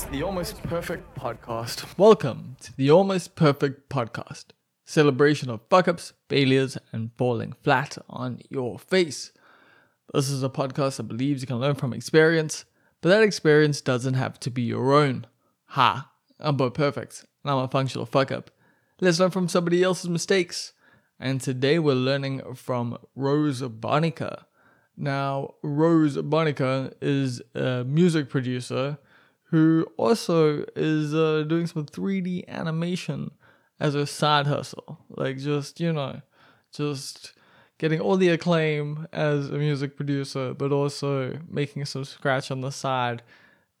It's the Almost Perfect Podcast. Welcome to the Almost Perfect Podcast, celebration of fuck ups, failures, and falling flat on your face. This is a podcast that believes you can learn from experience, but that experience doesn't have to be your own. Ha, I'm both perfect, and I'm a functional fuck up. Let's learn from somebody else's mistakes. And today we're learning from Rose Bonica. Now, Rose Bonica is a music producer who also is uh, doing some 3D animation as a side hustle. Like, just, you know, just getting all the acclaim as a music producer, but also making some scratch on the side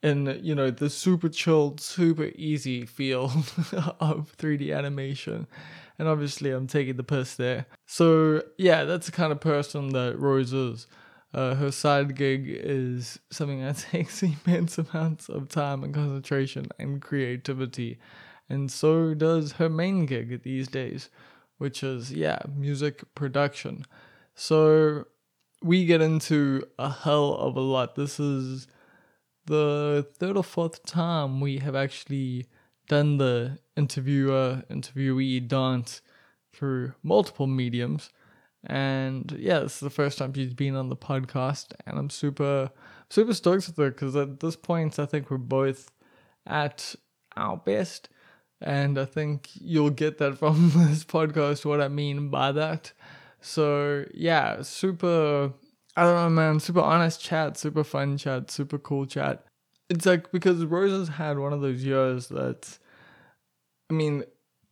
in, you know, the super chilled, super easy feel of 3D animation. And obviously, I'm taking the piss there. So, yeah, that's the kind of person that Rose is. Uh, her side gig is something that takes immense amounts of time and concentration and creativity. And so does her main gig these days, which is, yeah, music production. So we get into a hell of a lot. This is the third or fourth time we have actually done the interviewer interviewee dance through multiple mediums. And yeah, this is the first time she's been on the podcast, and I'm super, super stoked with her because at this point, I think we're both at our best, and I think you'll get that from this podcast what I mean by that. So yeah, super. I don't know, man. Super honest chat, super fun chat, super cool chat. It's like because Rose has had one of those years that, I mean,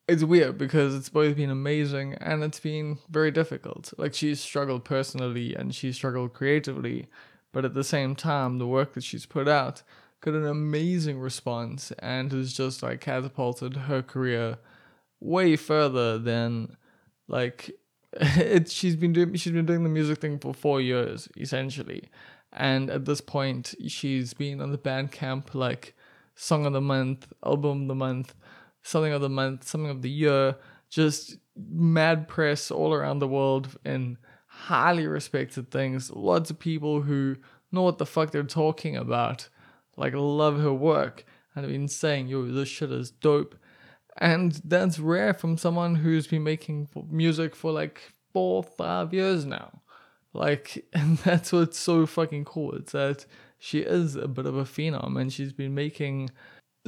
it's weird because it's both been amazing and it's been very difficult. Like she's struggled personally and she's struggled creatively, but at the same time, the work that she's put out got an amazing response and has just like catapulted her career way further than like it. She's been doing she's been doing the music thing for four years essentially, and at this point, she's been on the Bandcamp like song of the month, album of the month something of the month, something of the year, just mad press all around the world and highly respected things. Lots of people who know what the fuck they're talking about, like love her work and have been saying, yo, this shit is dope. And that's rare from someone who's been making music for like four, five years now. Like, and that's what's so fucking cool. It's that she is a bit of a phenom and she's been making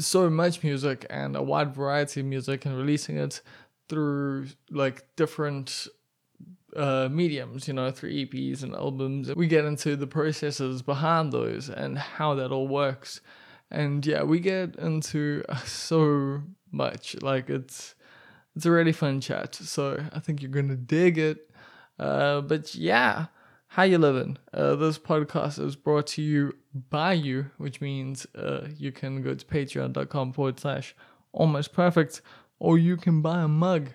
so much music and a wide variety of music and releasing it through like different uh, mediums, you know, through EPs and albums. We get into the processes behind those and how that all works. And yeah, we get into so much. Like it's it's a really fun chat. So I think you're gonna dig it. Uh, but yeah, how you living? Uh, this podcast is brought to you by you, which means uh, you can go to patreon.com forward slash almost perfect, or you can buy a mug.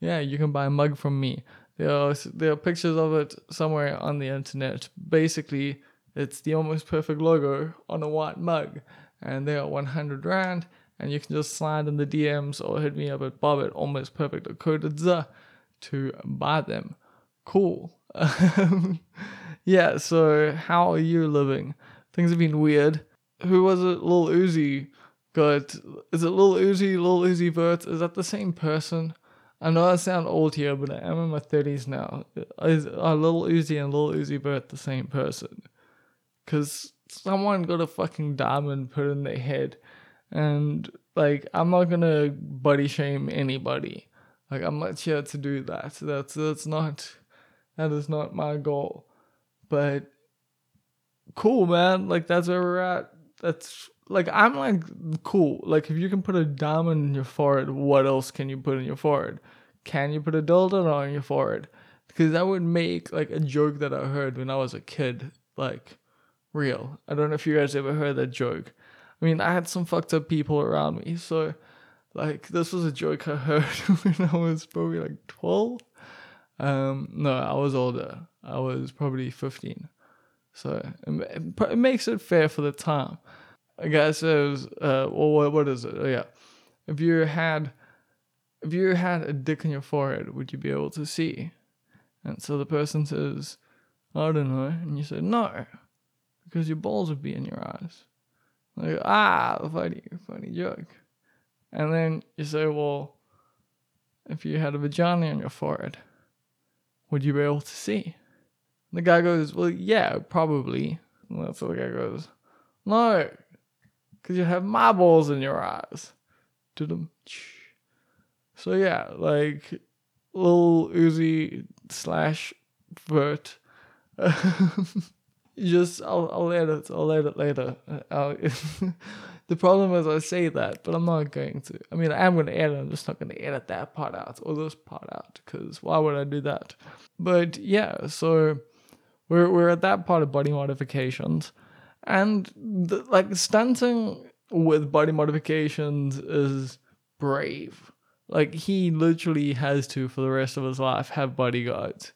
Yeah, you can buy a mug from me. There are there are pictures of it somewhere on the internet. Basically, it's the almost perfect logo on a white mug, and they are 100 rand. And you can just slide in the DMs or hit me up at bob at almostperfect.co.za to buy them. Cool. yeah, so how are you living? Things have been weird. Who was it? Lil Uzi got. Is it Lil Uzi, Lil Uzi Vert? Is that the same person? I know I sound old here, but I am in my 30s now. Is, are Lil Uzi and Lil Uzi Vert the same person? Because someone got a fucking diamond put in their head. And, like, I'm not gonna body shame anybody. Like, I'm not here to do that. That's, that's not that is not my goal. But cool, man. Like that's where we're at. That's like I'm like cool. Like if you can put a diamond in your forehead, what else can you put in your forehead? Can you put a dildo on your forehead? Because that would make like a joke that I heard when I was a kid, like real. I don't know if you guys ever heard that joke. I mean, I had some fucked up people around me, so like this was a joke I heard when I was probably like twelve. Um, no, I was older. I was probably 15. So it, it, makes it fair for the time. A guy says, uh, well, what, is it? Oh, yeah. If you had, if you had a dick in your forehead, would you be able to see? And so the person says, I don't know. And you say, no, because your balls would be in your eyes. Like, ah, funny, funny joke. And then you say, well, if you had a vagina on your forehead, would you be able to see? And the guy goes, well, yeah, probably. And that's what the guy goes, no, because you have marbles in your eyes. So yeah, like little Uzi slash Vert. Just I'll I'll edit I'll edit later. I'll, the problem is I say that, but I'm not going to. I mean, I am going to edit. I'm just not going to edit that part out or this part out because why would I do that? But yeah, so we're we're at that part of body modifications, and the, like stunting with body modifications is brave. Like he literally has to for the rest of his life have bodyguards.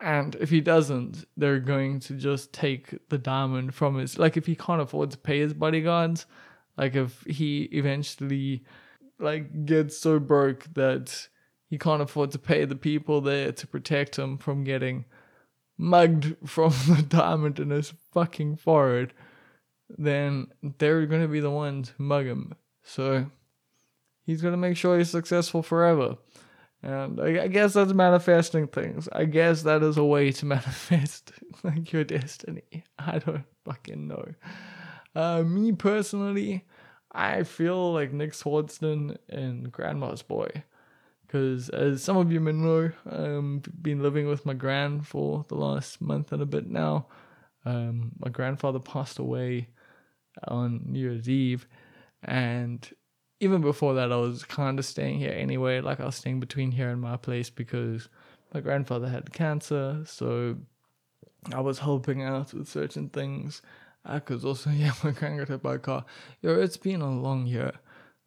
And if he doesn't, they're going to just take the diamond from his like if he can't afford to pay his bodyguards, like if he eventually like gets so broke that he can't afford to pay the people there to protect him from getting mugged from the diamond in his fucking forehead, then they're going to be the ones who mug him. So he's going to make sure he's successful forever. And I, I, guess that's manifesting things. I guess that is a way to manifest like your destiny. I don't fucking know. Uh, me personally, I feel like Nick Swardson and Grandma's Boy. Because as some of you may know, I've um, been living with my grand for the last month and a bit now. Um, my grandfather passed away on New Year's Eve, and even before that, I was kind of staying here anyway. Like I was staying between here and my place because my grandfather had cancer, so I was helping out with certain things. I could also, yeah, my grand got hit by a car. Yo, it's been a long year.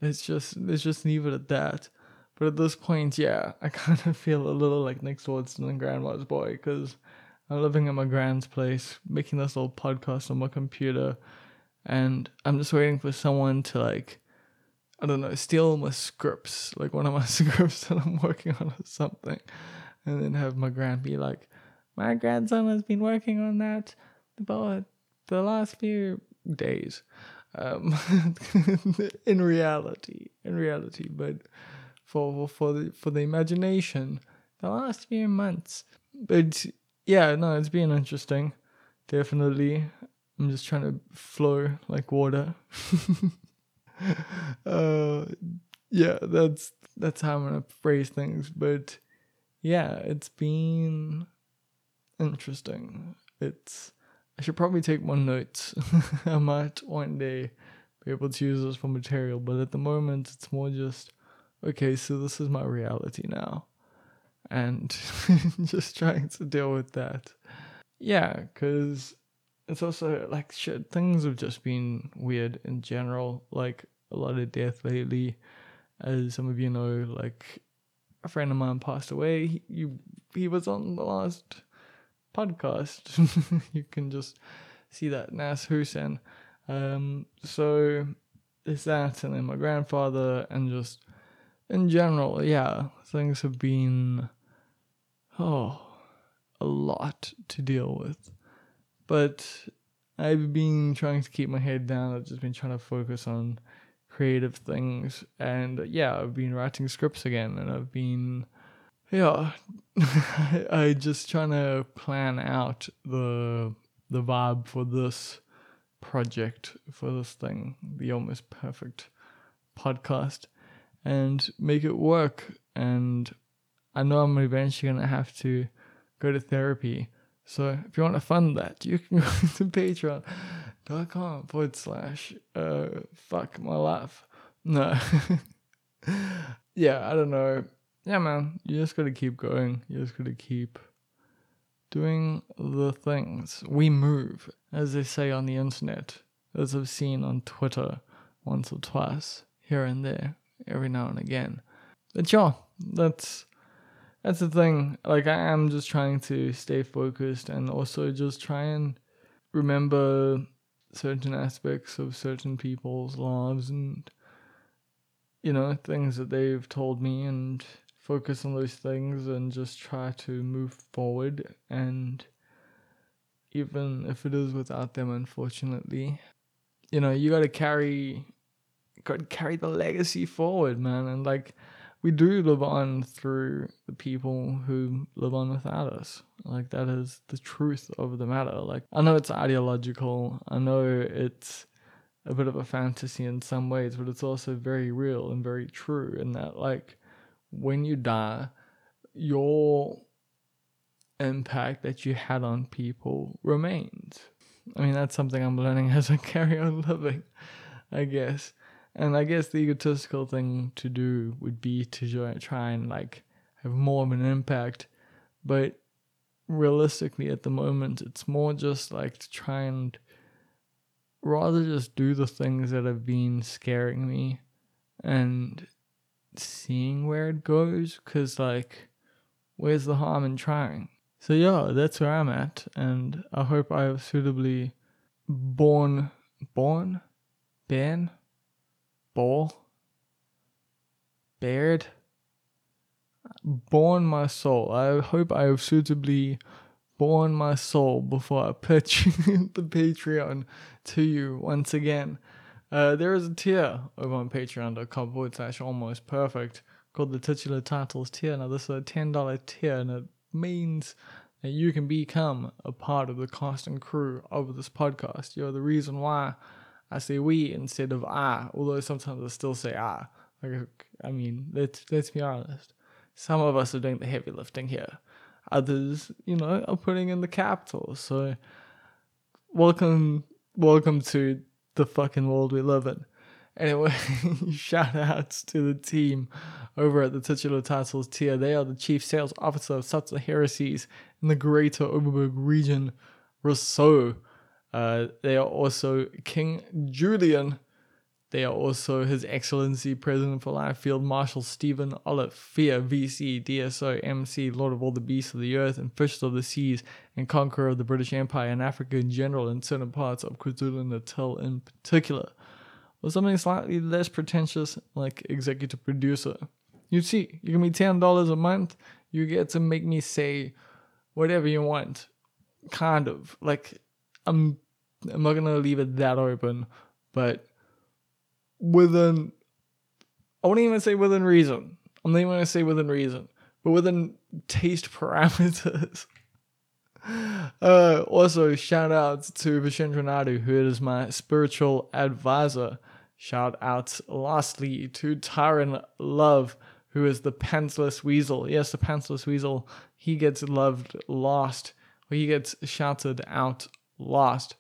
Let's just let's just leave it at that. But at this point, yeah, I kind of feel a little like Nick Swardson and Grandma's boy because I'm living at my grand's place, making this little podcast on my computer, and I'm just waiting for someone to like I don't know, steal my scripts, like one of my scripts that I'm working on or something, and then have my grand be like, my grandson has been working on that about the last few days. Um, in reality, in reality, but for for the for the imagination, the last few months. But yeah, no, it's been interesting. Definitely, I'm just trying to flow like water. uh, yeah, that's that's how I'm gonna phrase things. But yeah, it's been interesting. It's I should probably take more notes. I might one day be able to use this for material, but at the moment it's more just okay, so this is my reality now. And just trying to deal with that. Yeah, because it's also like shit, things have just been weird in general. Like a lot of death lately. As some of you know, like a friend of mine passed away. He, he, he was on the last podcast. you can just see that Nas Hussein. Um, so there's that, and then my grandfather, and just in general, yeah, things have been oh a lot to deal with. But I've been trying to keep my head down. I've just been trying to focus on creative things. And yeah, I've been writing scripts again, and I've been yeah, I just trying to plan out the the vibe for this project for this thing, the almost perfect podcast, and make it work. And I know I'm eventually gonna have to go to therapy. So if you want to fund that, you can go to patreon.com forward slash uh fuck my life. No. yeah, I don't know. Yeah, man, you just gotta keep going. You just gotta keep doing the things. We move, as they say on the internet, as I've seen on Twitter once or twice, here and there, every now and again. But yeah, that's that's the thing. Like I am just trying to stay focused and also just try and remember certain aspects of certain people's lives and you know things that they've told me and focus on those things and just try to move forward and even if it is without them unfortunately you know, you got to carry, got to carry the legacy forward, man. And like, we do live on through the people who live on without us. Like, that is the truth of the matter. Like, I know it's ideological. I know it's a bit of a fantasy in some ways, but it's also very real and very true in that, like, when you die, your impact that you had on people remains. I mean, that's something I'm learning as I carry on living, I guess. And I guess the egotistical thing to do would be to try and like have more of an impact. But realistically, at the moment, it's more just like to try and rather just do the things that have been scaring me and seeing where it goes. Cause like, where's the harm in trying? So yeah, that's where I'm at, and I hope I have suitably born, born, been, ball, bared, born my soul. I hope I have suitably born my soul before I pitch the Patreon to you once again. Uh, there is a tier over on patreon.com forward slash almost perfect called the titular titles tier. Now, this is a $10 tier, and it means that you can become a part of the cast and crew of this podcast. You're the reason why I say we instead of I, although sometimes I still say I. Like, I mean, let's let's be honest. Some of us are doing the heavy lifting here. Others, you know, are putting in the capital. So, welcome, welcome to the fucking world we live in. Anyway, shout outs to the team over at the titular titles tier. They are the chief sales officer of Satsa Heresies in the greater Oberberg region, Rousseau. Uh, they are also King Julian. They are also His Excellency President for Life Field Marshal Stephen Oliphia, VC, DSO, MC, Lord of all the beasts of the earth and fishes of the seas, and conqueror of the British Empire and Africa in general, and certain parts of KwaZulu Natal in particular or something slightly less pretentious like executive producer. You see, you give me ten dollars a month, you get to make me say whatever you want. Kind of. Like I'm I'm not gonna leave it that open, but within I wouldn't even say within reason. I'm not even gonna say within reason, but within taste parameters. Uh, also, shout out to Vishendra Nadu, who is my spiritual advisor. Shout out lastly to Tyron Love, who is the pantsless weasel. Yes, the pantsless weasel. He gets loved lost. He gets shouted out lost.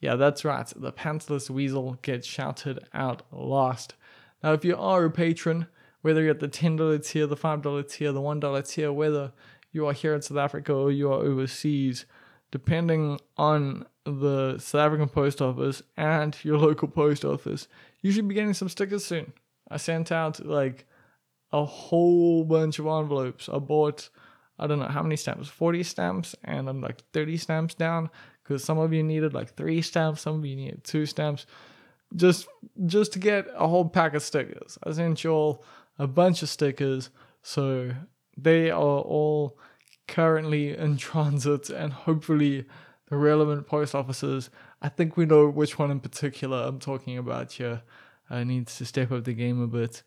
Yeah, that's right. The pantsless weasel gets shouted out lost. Now, if you are a patron, whether you're at the $10 tier, the $5 tier, the $1 tier, whether you are here in South Africa or you are overseas, depending on the South African post office and your local post office, you should be getting some stickers soon. I sent out like a whole bunch of envelopes. I bought, I don't know how many stamps, 40 stamps, and I'm like 30 stamps down because some of you needed like three stamps, some of you needed two stamps. Just, just to get a whole pack of stickers. I sent you all a bunch of stickers, so they are all currently in transit, and hopefully the relevant post offices. I think we know which one in particular I'm talking about here. I need to step up the game a bit,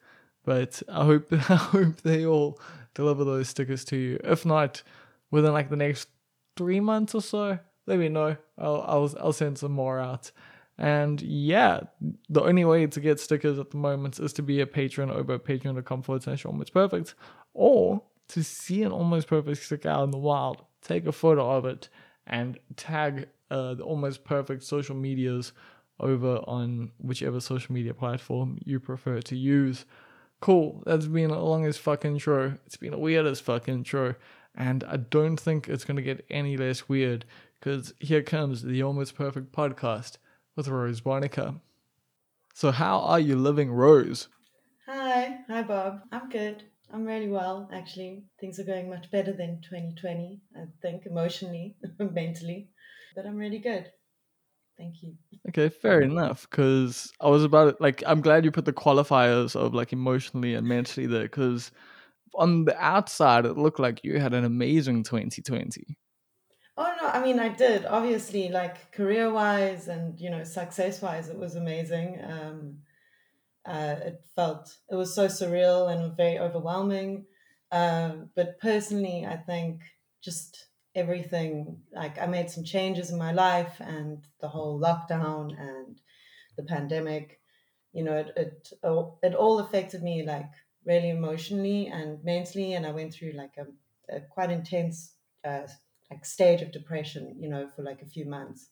but I hope I hope they all deliver those stickers to you. If not, within like the next three months or so, let me know. I'll I'll I'll send some more out. And yeah, the only way to get stickers at the moment is to be a patron over patreon.com forward slash almost perfect, or to see an almost perfect sticker out in the wild, take a photo of it and tag uh, the almost perfect social medias over on whichever social media platform you prefer to use. Cool, that's been a long as fucking intro. It's been a weird as fucking intro, and I don't think it's gonna get any less weird because here comes the almost perfect podcast with Rose Bonica. So, how are you living, Rose? Hi, hi, Bob. I'm good. I'm really well, actually. Things are going much better than 2020, I think, emotionally, mentally. But I'm really good. Thank you. Okay, fair enough. Because I was about. Like, I'm glad you put the qualifiers of like emotionally and mentally there. Because on the outside, it looked like you had an amazing 2020. I mean I did. Obviously, like career wise and you know, success wise, it was amazing. Um uh, it felt it was so surreal and very overwhelming. Um, but personally, I think just everything like I made some changes in my life and the whole lockdown and the pandemic, you know, it it, it all affected me like really emotionally and mentally, and I went through like a, a quite intense uh, like stage of depression, you know, for like a few months.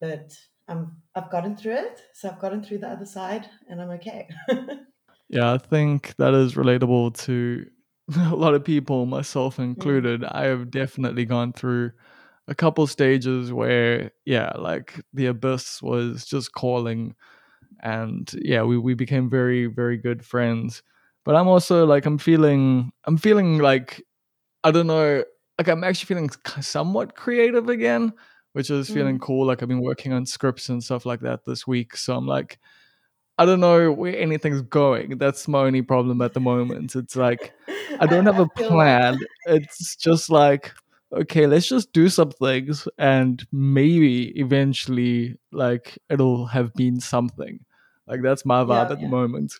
But I'm I've gotten through it, so I've gotten through the other side, and I'm okay. yeah, I think that is relatable to a lot of people, myself included. Mm. I have definitely gone through a couple stages where, yeah, like the abyss was just calling, and yeah, we we became very very good friends. But I'm also like I'm feeling I'm feeling like I don't know like I'm actually feeling somewhat creative again which is feeling mm. cool. Like I've been working on scripts and stuff like that this week. So I'm like, I don't know where anything's going. That's my only problem at the moment. It's like I don't have a plan. It's just like, okay, let's just do some things and maybe eventually like it'll have been something. Like that's my vibe yeah, at yeah. the moment.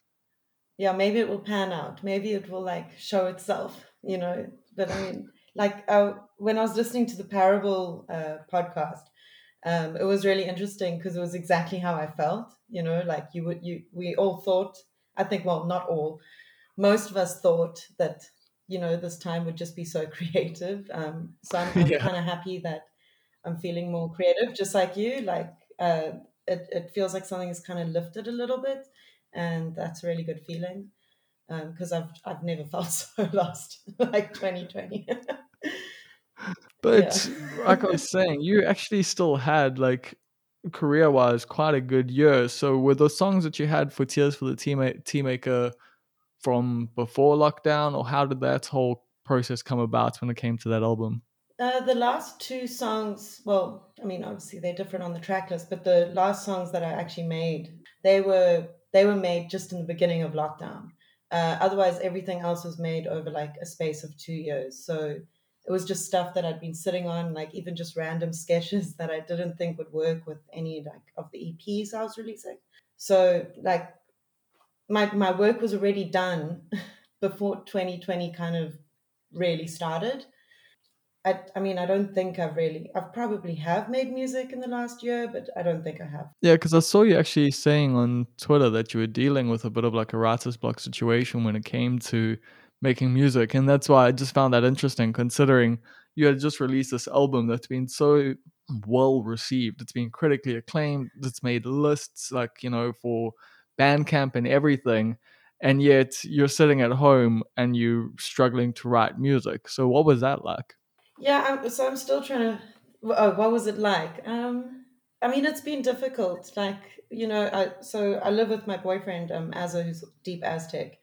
Yeah, maybe it will pan out. Maybe it will like show itself, you know. But I mean like uh, when I was listening to the Parable uh, podcast, um, it was really interesting because it was exactly how I felt. You know, like you would, you we all thought. I think, well, not all. Most of us thought that you know this time would just be so creative. Um, so I'm, I'm yeah. kind of happy that I'm feeling more creative, just like you. Like uh, it, it feels like something is kind of lifted a little bit, and that's a really good feeling because um, I've I've never felt so lost like 2020. but yeah. like I was saying, you actually still had like career wise quite a good year. So were the songs that you had for Tears for the Teammate Teamaker from before lockdown, or how did that whole process come about when it came to that album? Uh, the last two songs, well, I mean, obviously they're different on the track list, but the last songs that I actually made, they were they were made just in the beginning of lockdown. Uh, otherwise, everything else was made over like a space of two years. So it was just stuff that I'd been sitting on, like even just random sketches that I didn't think would work with any like of the EPs I was releasing. So like my my work was already done before 2020 kind of really started. I, I mean, I don't think I've really, I've probably have made music in the last year, but I don't think I have. Yeah, because I saw you actually saying on Twitter that you were dealing with a bit of like a writer's block situation when it came to making music. And that's why I just found that interesting considering you had just released this album that's been so well received. It's been critically acclaimed. It's made lists like, you know, for Bandcamp and everything and yet you're sitting at home and you're struggling to write music. So what was that like? Yeah, I'm, so I'm still trying to. Oh, what was it like? Um, I mean, it's been difficult. Like you know, I so I live with my boyfriend, um, Azza, who's deep Aztec,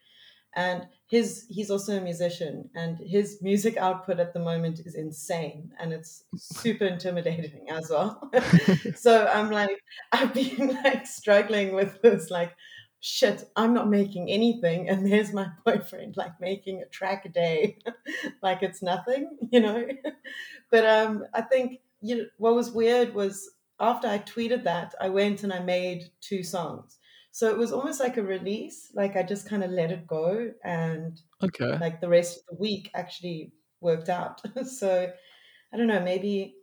and his he's also a musician, and his music output at the moment is insane, and it's super intimidating as well. so I'm like, I've been like struggling with this, like shit, I'm not making anything. And there's my boyfriend like making a track a day, like it's nothing, you know? but um, I think you know, what was weird was after I tweeted that, I went and I made two songs. So it was almost like a release. Like I just kind of let it go and okay. like the rest of the week actually worked out. so I don't know, maybe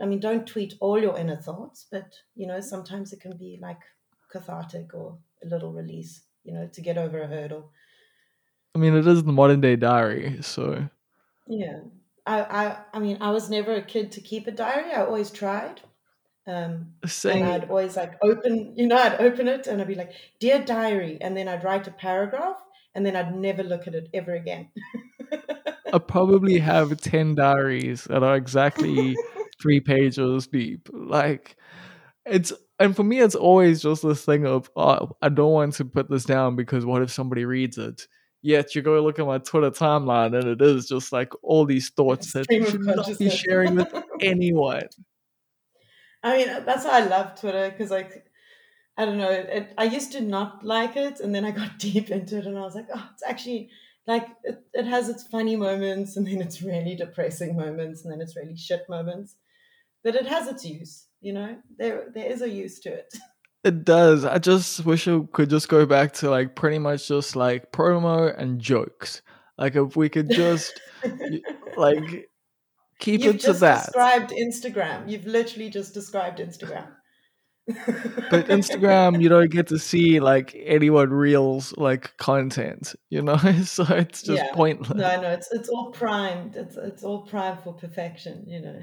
I mean don't tweet all your inner thoughts, but you know, sometimes it can be like cathartic or a little release, you know, to get over a hurdle. I mean, it is the modern day diary, so. Yeah, I, I, I mean, I was never a kid to keep a diary. I always tried. Um, Same. and I'd always like open, you know, I'd open it and I'd be like, "Dear diary," and then I'd write a paragraph, and then I'd never look at it ever again. I probably have ten diaries that are exactly three pages deep. Like, it's and for me, it's always just this thing of, oh, I don't want to put this down because what if somebody reads it? Yet you go look at my Twitter timeline and it is just like all these thoughts that you should not be sharing with anyone. I mean, that's why I love Twitter because, like, I don't know, it, I used to not like it and then I got deep into it and I was like, oh, it's actually like it, it has its funny moments and then it's really depressing moments and then it's really shit moments but it has its use you know there there is a use to it It does. I just wish it could just go back to like pretty much just like promo and jokes. Like if we could just like keep you've it to that. described instagram you've literally just described instagram But Instagram, you don't get to see like anyone reels like content, you know? so it's just yeah pointless. no no it's it's all primed it's it's all primed for perfection you know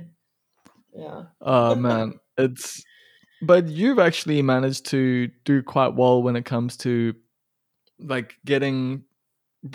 yeah Oh man, it's but you've actually managed to do quite well when it comes to like getting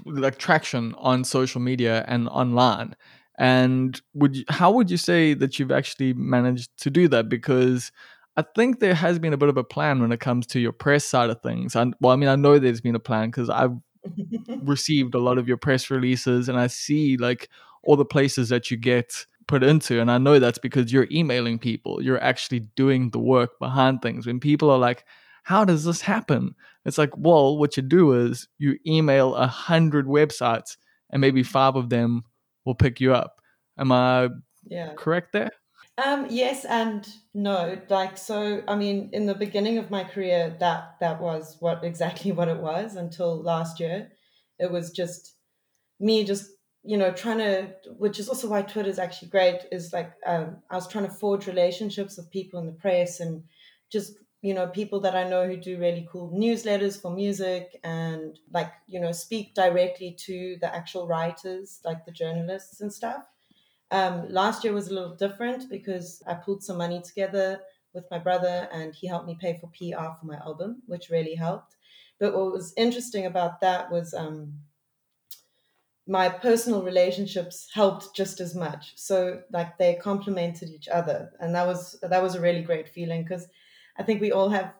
like traction on social media and online. And would you, how would you say that you've actually managed to do that? Because I think there has been a bit of a plan when it comes to your press side of things. And well, I mean, I know there's been a plan because I've received a lot of your press releases and I see like all the places that you get put into. And I know that's because you're emailing people, you're actually doing the work behind things. When people are like, how does this happen? It's like, well, what you do is you email a hundred websites and maybe five of them will pick you up. Am I yeah correct there? Um, yes and no. Like so, I mean, in the beginning of my career, that that was what exactly what it was until last year. It was just me, just you know, trying to, which is also why Twitter is actually great. Is like um, I was trying to forge relationships with people in the press and just you know people that I know who do really cool newsletters for music and like you know speak directly to the actual writers, like the journalists and stuff. Um, last year was a little different because I pulled some money together with my brother and he helped me pay for PR for my album, which really helped. But what was interesting about that was um, my personal relationships helped just as much. So like they complemented each other, and that was that was a really great feeling because I think we all have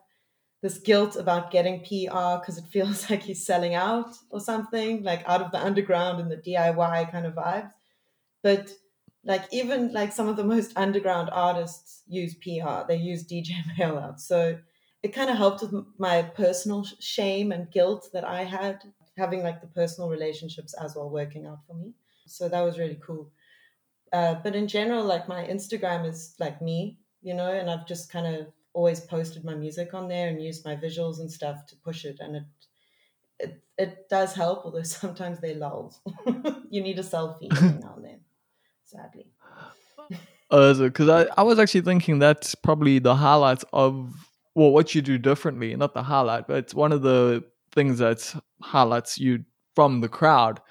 this guilt about getting PR because it feels like he's selling out or something, like out of the underground and the DIY kind of vibes. But like even like some of the most underground artists use PR, they use DJ mail out. So it kind of helped with my personal shame and guilt that I had having like the personal relationships as well working out for me. So that was really cool. Uh, but in general, like my Instagram is like me, you know, and I've just kind of always posted my music on there and used my visuals and stuff to push it. And it it, it does help, although sometimes they lulls. you need a selfie now and then, sadly. Because I, I was actually thinking that's probably the highlights of well what you do differently, not the highlight, but it's one of the things that highlights you from the crowd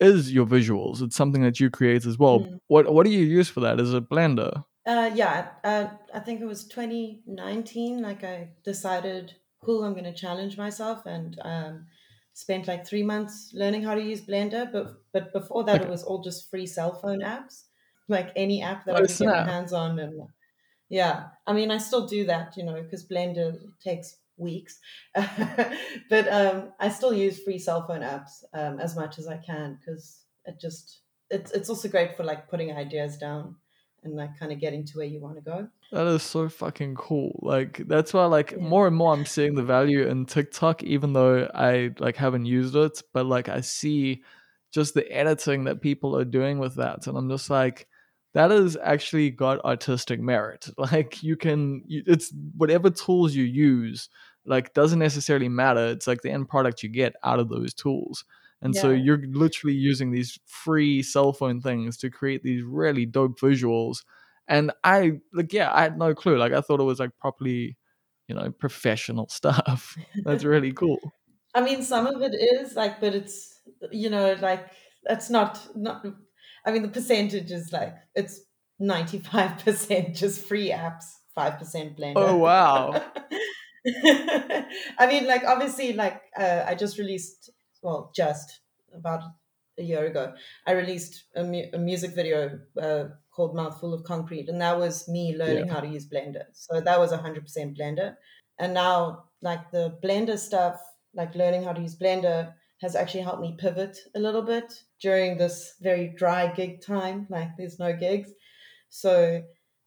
is your visuals. It's something that you create as well. Mm. What what do you use for that? Is it Blender? Uh, yeah, uh, I think it was 2019. Like I decided, cool, I'm going to challenge myself, and um, spent like three months learning how to use Blender. But but before that, Okay. it was all just free cell phone apps, like any app that Oh, I could get my hands on. And yeah, I mean, I still do that, you know, because Blender takes weeks. but um, I still use free cell phone apps um, as much as I can because it just it's it's also great for like putting ideas down and like kind of getting to where you want to go. That is so fucking cool. Like that's why like Yeah. more and more I'm seeing the value in TikTok, even though I like haven't used it, but like I see just the editing that people are doing with that, and I'm just like, that has actually got artistic merit. Like you can, it's whatever tools you use, like doesn't necessarily matter. It's like the end product you get out of those tools. And so you're literally using these free cell phone things to create these really dope visuals and I like yeah, I had no clue. Like I thought it was like properly, you know, professional stuff. That's really cool. I mean, some of it is like, but it's you know like that's not not. I mean, the percentage is like it's ninety five percent just free apps, five percent Blender. Oh wow. I mean, like obviously, like uh, I just released, well, just about a year ago, I released a, mu- a music video uh, called "Mouthful of Concrete," and that was me learning how to use Blender. So that was hundred percent Blender, and now like the Blender stuff, like learning how to use Blender, has actually helped me pivot a little bit during this very dry gig time. Like there's no gigs, so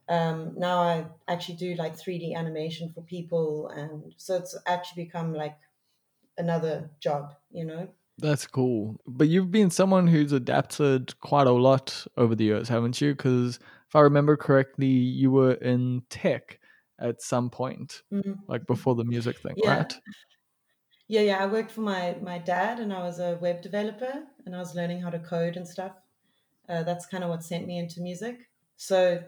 um, now I actually do like 3D animation for people, and so it's actually become like another job, you know. That's cool. But you've been someone who's adapted quite a lot over the years, haven't you? Because if I remember correctly, you were in tech at some point, Mhm. like before the music thing, Yeah. right? Yeah, yeah. I worked for my my dad, and I was a web developer, and I was learning how to code and stuff. Uh, that's kind of what sent me into music. So,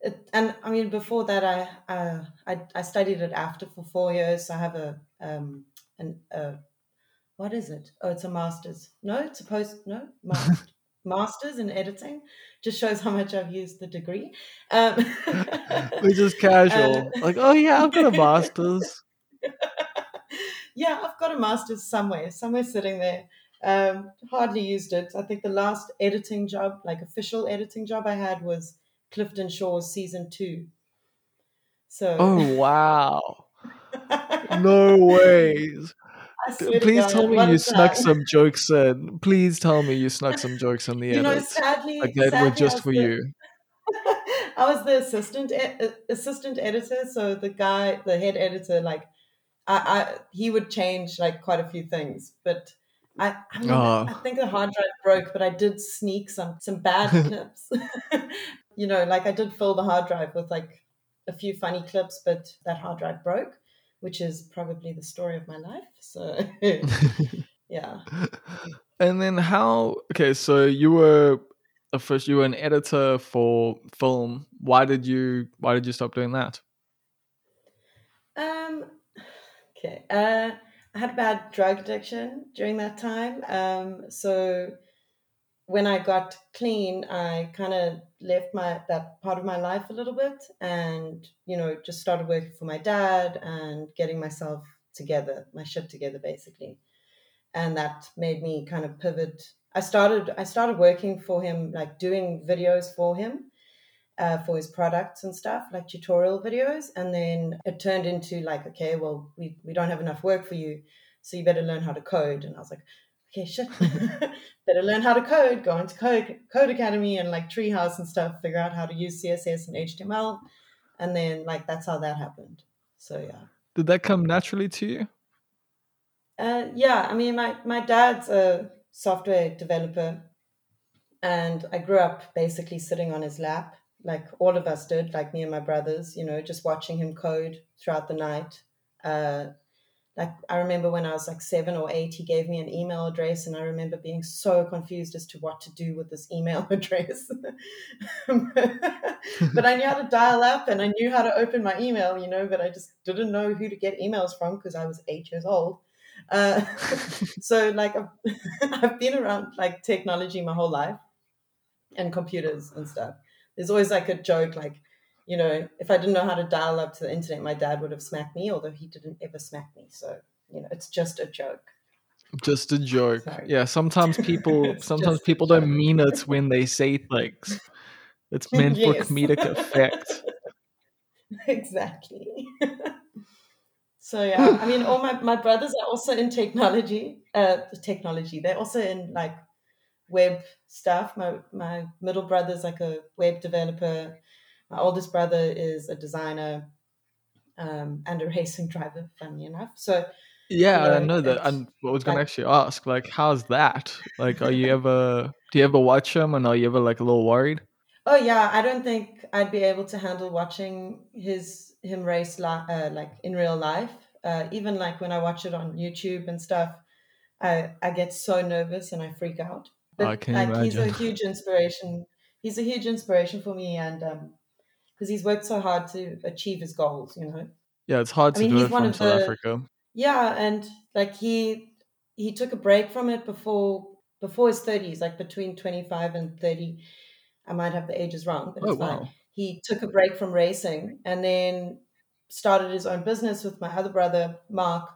it, and I mean, before that, I, uh, I I studied it after for four years. So I have a um an uh what is it? Oh, it's a master's. No, it's a post. No, master, masters in editing. Just shows how much I've used the degree. Um, We're just casual. like, oh yeah, I've got a master's. Yeah, I've got a master's somewhere, somewhere sitting there. Um, hardly used it. I think the last editing job, like official editing job I had, was Clifton Shores season two. So, Oh wow. No ways. I swear to Please God, tell me you snuck some jokes in. Please tell me you snuck some jokes in the end. You know, sadly, Like that were sadly, I just for the- you. I was the assistant e- assistant editor, so the guy, the head editor, like I, I he would change like quite a few things, but I I, mean, Oh. I think the hard drive broke, but I did sneak some some bad clips. you know, like I did fill the hard drive with like a few funny clips, but that hard drive broke, which is probably the story of my life. So yeah. and then how okay, so you were first you were an editor for film. Why did you why did you stop doing that? Um, okay. Uh, I had a bad drug addiction during that time. Um, so when I got clean, I kind of left my that part of my life a little bit, and you know, just started working for my dad and getting myself together, my shit together, basically. And that made me kind of pivot. I started I started working for him, like doing videos for him uh, for his products and stuff, like tutorial videos. And then it turned into like, okay, well, we, we don't have enough work for you, so you better learn how to code. And I was like, okay, shit, better learn how to code, go into Code, Codecademy and like Treehouse and stuff, figure out how to use CSS and HTML. And then like that's how that happened. So yeah. Did that come naturally to you? Uh, yeah, I mean, my, my dad's a software developer, and I grew up basically sitting on his lap, like all of us did, like me and my brothers, you know, just watching him code throughout the night. Uh, like I remember when I was like seven or eight, he gave me an email address, and I remember being so confused as to what to do with this email address. but I knew how to dial up, and I knew how to open my email, you know, but I just didn't know who to get emails from because I was eight years old. Uh, so like I've, I've been around like technology my whole life and computers and stuff. There's always like a joke like, you know, if I didn't know how to dial up to the internet, my dad would have smacked me, although he didn't ever smack me. So, you know, it's just a joke. Just a joke. Sorry. Yeah, sometimes people sometimes people don't mean it when they say things. It's meant for comedic effect. exactly. so yeah, I mean, all my, my brothers are also in technology. Uh, technology. They're also in like web stuff. My my middle brother's like a web developer. My oldest brother is a designer um, and a racing driver. Funny enough. So Yeah, I know, know that. And I was gonna like- actually ask, like, how's that? Like, are you ever do you ever watch him and are you ever like a little worried? Oh yeah, I don't think I'd be able to handle watching his him race li- uh, like in real life. Uh, even like when I watch it on YouTube and stuff, I I get so nervous and I freak out. But I can like he's a huge inspiration. He's a huge inspiration for me, and um, because he's worked so hard to achieve his goals, you know. Yeah, it's hard I to mean, do it from South the- Africa. Yeah, and like he he took a break from it before before his thirties, like between twenty five and thirty. I might have the ages wrong, but Oh it's fine. wow. He took a break from racing and then started his own business with my other brother Mark,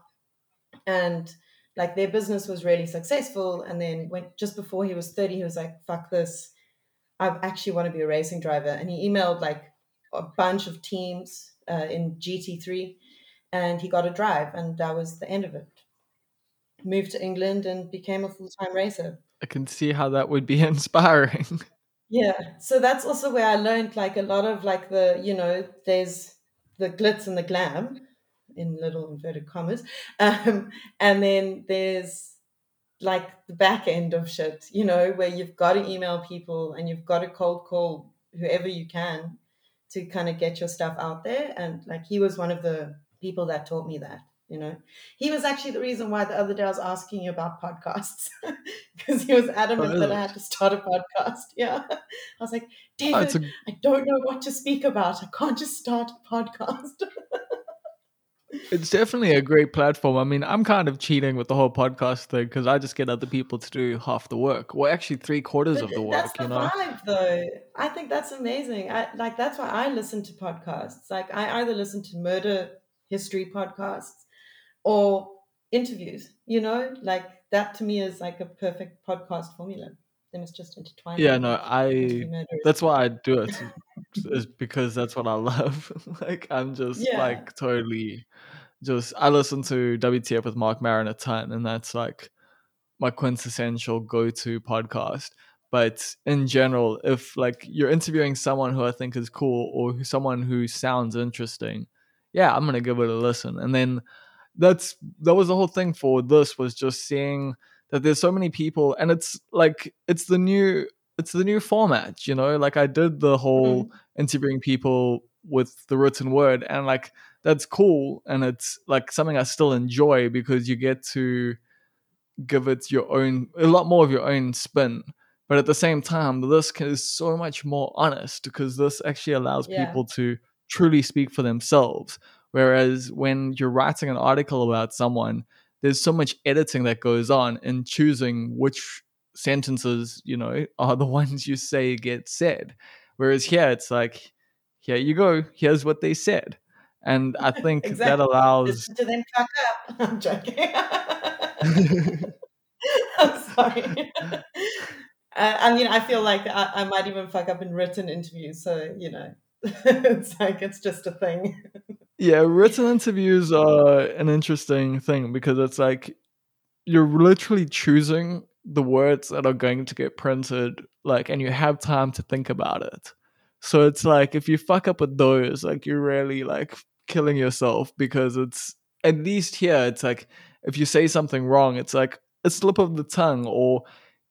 and like their business was really successful. And then went just before he was thirty, he was like, "Fuck this! I actually want to be a racing driver." And he emailed like a bunch of teams uh, in GT three and he got a drive, and that was the end of it. Moved to England and became a full time racer. I can see how that would be inspiring. Yeah, so that's also where I learned like a lot of like the you know there's the glitz and the glam in little inverted commas, um, and then there's like the back end of shit, you know, where you've got to email people and you've got to cold call whoever you can to kind of get your stuff out there. And like he was one of the people that taught me that, you know. He was actually the reason why the other day I was asking you about podcasts because he was adamant Oh, that I had to start a podcast. Yeah. I was like, Oh, David, it's a I don't know what to speak about. I can't just start a podcast. It's definitely a great platform. I mean, I'm kind of cheating with the whole podcast thing because I just get other people to do half the work, well, actually three quarters But of the work. that's the You know, vibe, though. I think that's amazing. I like that's why I listen to podcasts. Like I either listen to murder history podcasts or interviews. You know, like that to me is like a perfect podcast formula. Then it's just intertwined. yeah, no, I. That's why I do it, is because that's what I love. like, I'm just Yeah. like totally, just I listen to WTF with Marc Maron a ton, and that's like my quintessential go-to podcast. But in general, if like you're interviewing someone who I think is cool or someone who sounds interesting, yeah, I'm gonna give it a listen. And then that's that was the whole thing for this was just seeing that there's so many people, and it's like it's the new it's the new format, you know. Like I did the whole Mhm. interviewing people with the written word, and like that's cool, and it's like something I still enjoy because you get to give it your own a lot more of your own spin but at the same time this is so much more honest because this actually allows Yeah. people to truly speak for themselves whereas when you're writing an article about someone there's so much editing that goes on in choosing which sentences you know are the ones you say get said whereas here it's like here you go here's what they said and i think that allows to them fuck up. I'm joking. I'm sorry. Uh, I mean, I feel like I, I might even fuck up in written interviews. So, you know, it's like it's just a thing. Yeah, written interviews are an interesting thing because it's like you're literally choosing the words that are going to get printed, like, and you have time to think about it. So it's like if you fuck up with those, like you're really like killing yourself because it's at least here, it's like if you say something wrong, it's like a slip of the tongue or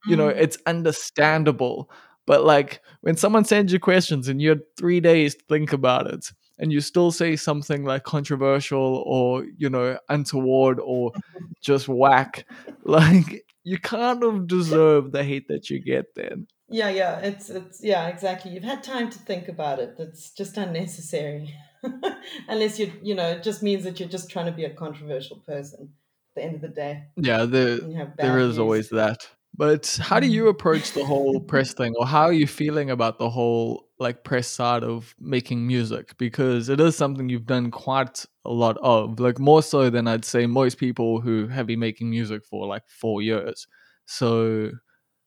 you know, Mhm. it's understandable. But like when someone sends you questions and you had three days to think about it, and you still say something like controversial or you know untoward or just whack, like you kind of deserve the hate that you get then. Yeah, yeah, it's it's yeah, exactly. You've had time to think about it. That's just unnecessary. Unless you you know, it just means that you're just trying to be a controversial person at the end of the day. Yeah, there And you have bad there is views. always that. But how do you mm. approach the whole press thing, or how are you feeling about the whole like press side of making music? Because it is something you've done quite a lot of, like more so than I'd say most people who have been making music for like four years. So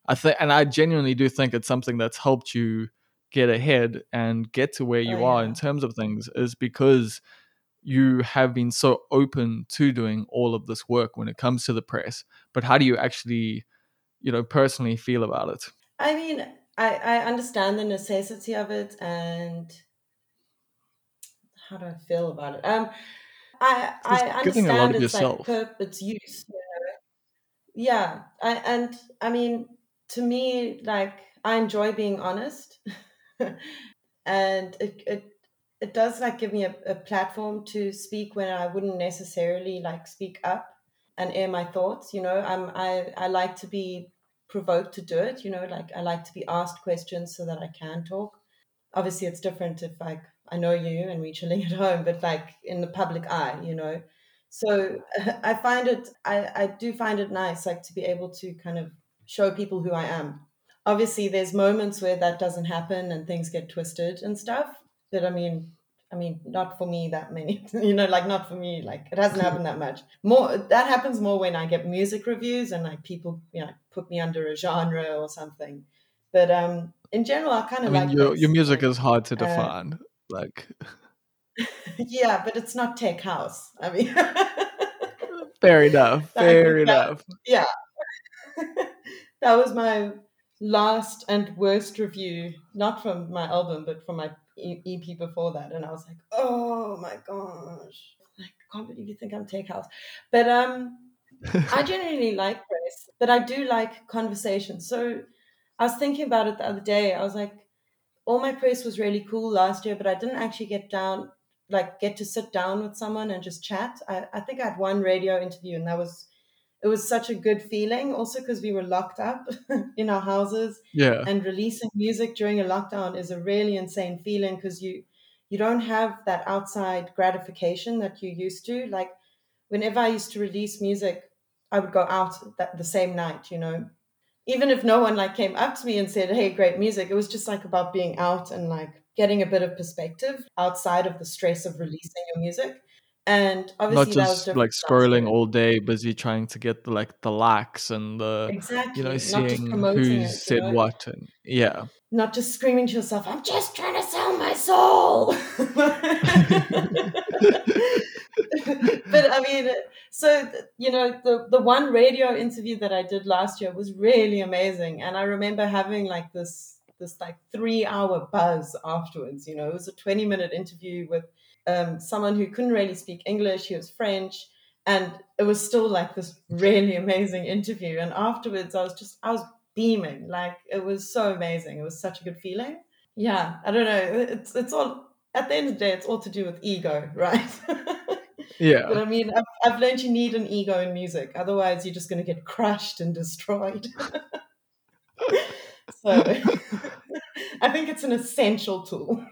I think, and I genuinely do think it's something that's helped you get ahead and get to where you Oh, are yeah. in terms of things, is because you have been so open to doing all of this work when it comes to the press. But how do you actually, you know, personally feel about it? I mean, I, I understand the necessity of it and how do I feel about it? Um, I I giving a lot understand of it's like yourself. perp, its use. You know? Yeah, I, and I mean, to me, like I enjoy being honest, and it it it does like give me a, a platform to speak when I wouldn't necessarily like speak up and air my thoughts. You know, I'm I I like to be provoked to do it. You know, like I like to be asked questions so that I can talk. Obviously, it's different if like I know you and we're chilling at home, but like in the public eye, you know. So I find it, I, I do find it nice, like to be able to kind of show people who I am. Obviously, there's moments where that doesn't happen and things get twisted and stuff. But I mean, I mean, not for me that many, you know, like not for me. Like it hasn't happened that much. More that happens more when I get music reviews and like people, you know, put me under a genre or something. But um, in general, I kind I of mean, like your your music is hard to uh, define. like, yeah, but it's not tech house. I mean, fair enough. I Fair that- enough. yeah, that was my last and worst review, not from my album, but from my EP before that, and I was like, oh my gosh, like, I can't believe you think I'm tech house, but um, I genuinely like press, but I do like conversation. So I was thinking about it the other day. I was like, all my press was really cool last year, but I didn't actually get down, like get to sit down with someone and just chat. I, I think I had one radio interview, and that was it was such a good feeling. Also because we were locked up in our houses, Yeah. and releasing music during a lockdown is a really insane feeling because you you don't have that outside gratification that you used to. Like whenever I used to release music, I would go out that the same night, you know. Even if no one like came up to me and said, "Hey, great music," it was just like about being out and like getting a bit of perspective outside of the stress of releasing your music. And Not obviously, was just like scrolling year. all day, busy trying to get the like the likes and the you know Exactly, seeing promoting who's it, you said know. what and yeah. not just screaming to yourself, I'm just trying to sell my soul. but I mean, so you know, the the one radio interview that I did last year was really amazing, and I remember having like this this like three hour buzz afterwards. You know, it was a twenty minute interview with um, someone who couldn't really speak English. He was French, and it was still like this really amazing interview. And afterwards, I was just I was beaming. Like it was so amazing. It was such a good feeling. Yeah, I don't know. It's it's all at the end of the day, it's all to do with ego, right? Yeah. but I mean, I've, I've learned you need an ego in music. Otherwise, you're just going to get crushed and destroyed. so I think it's an essential tool.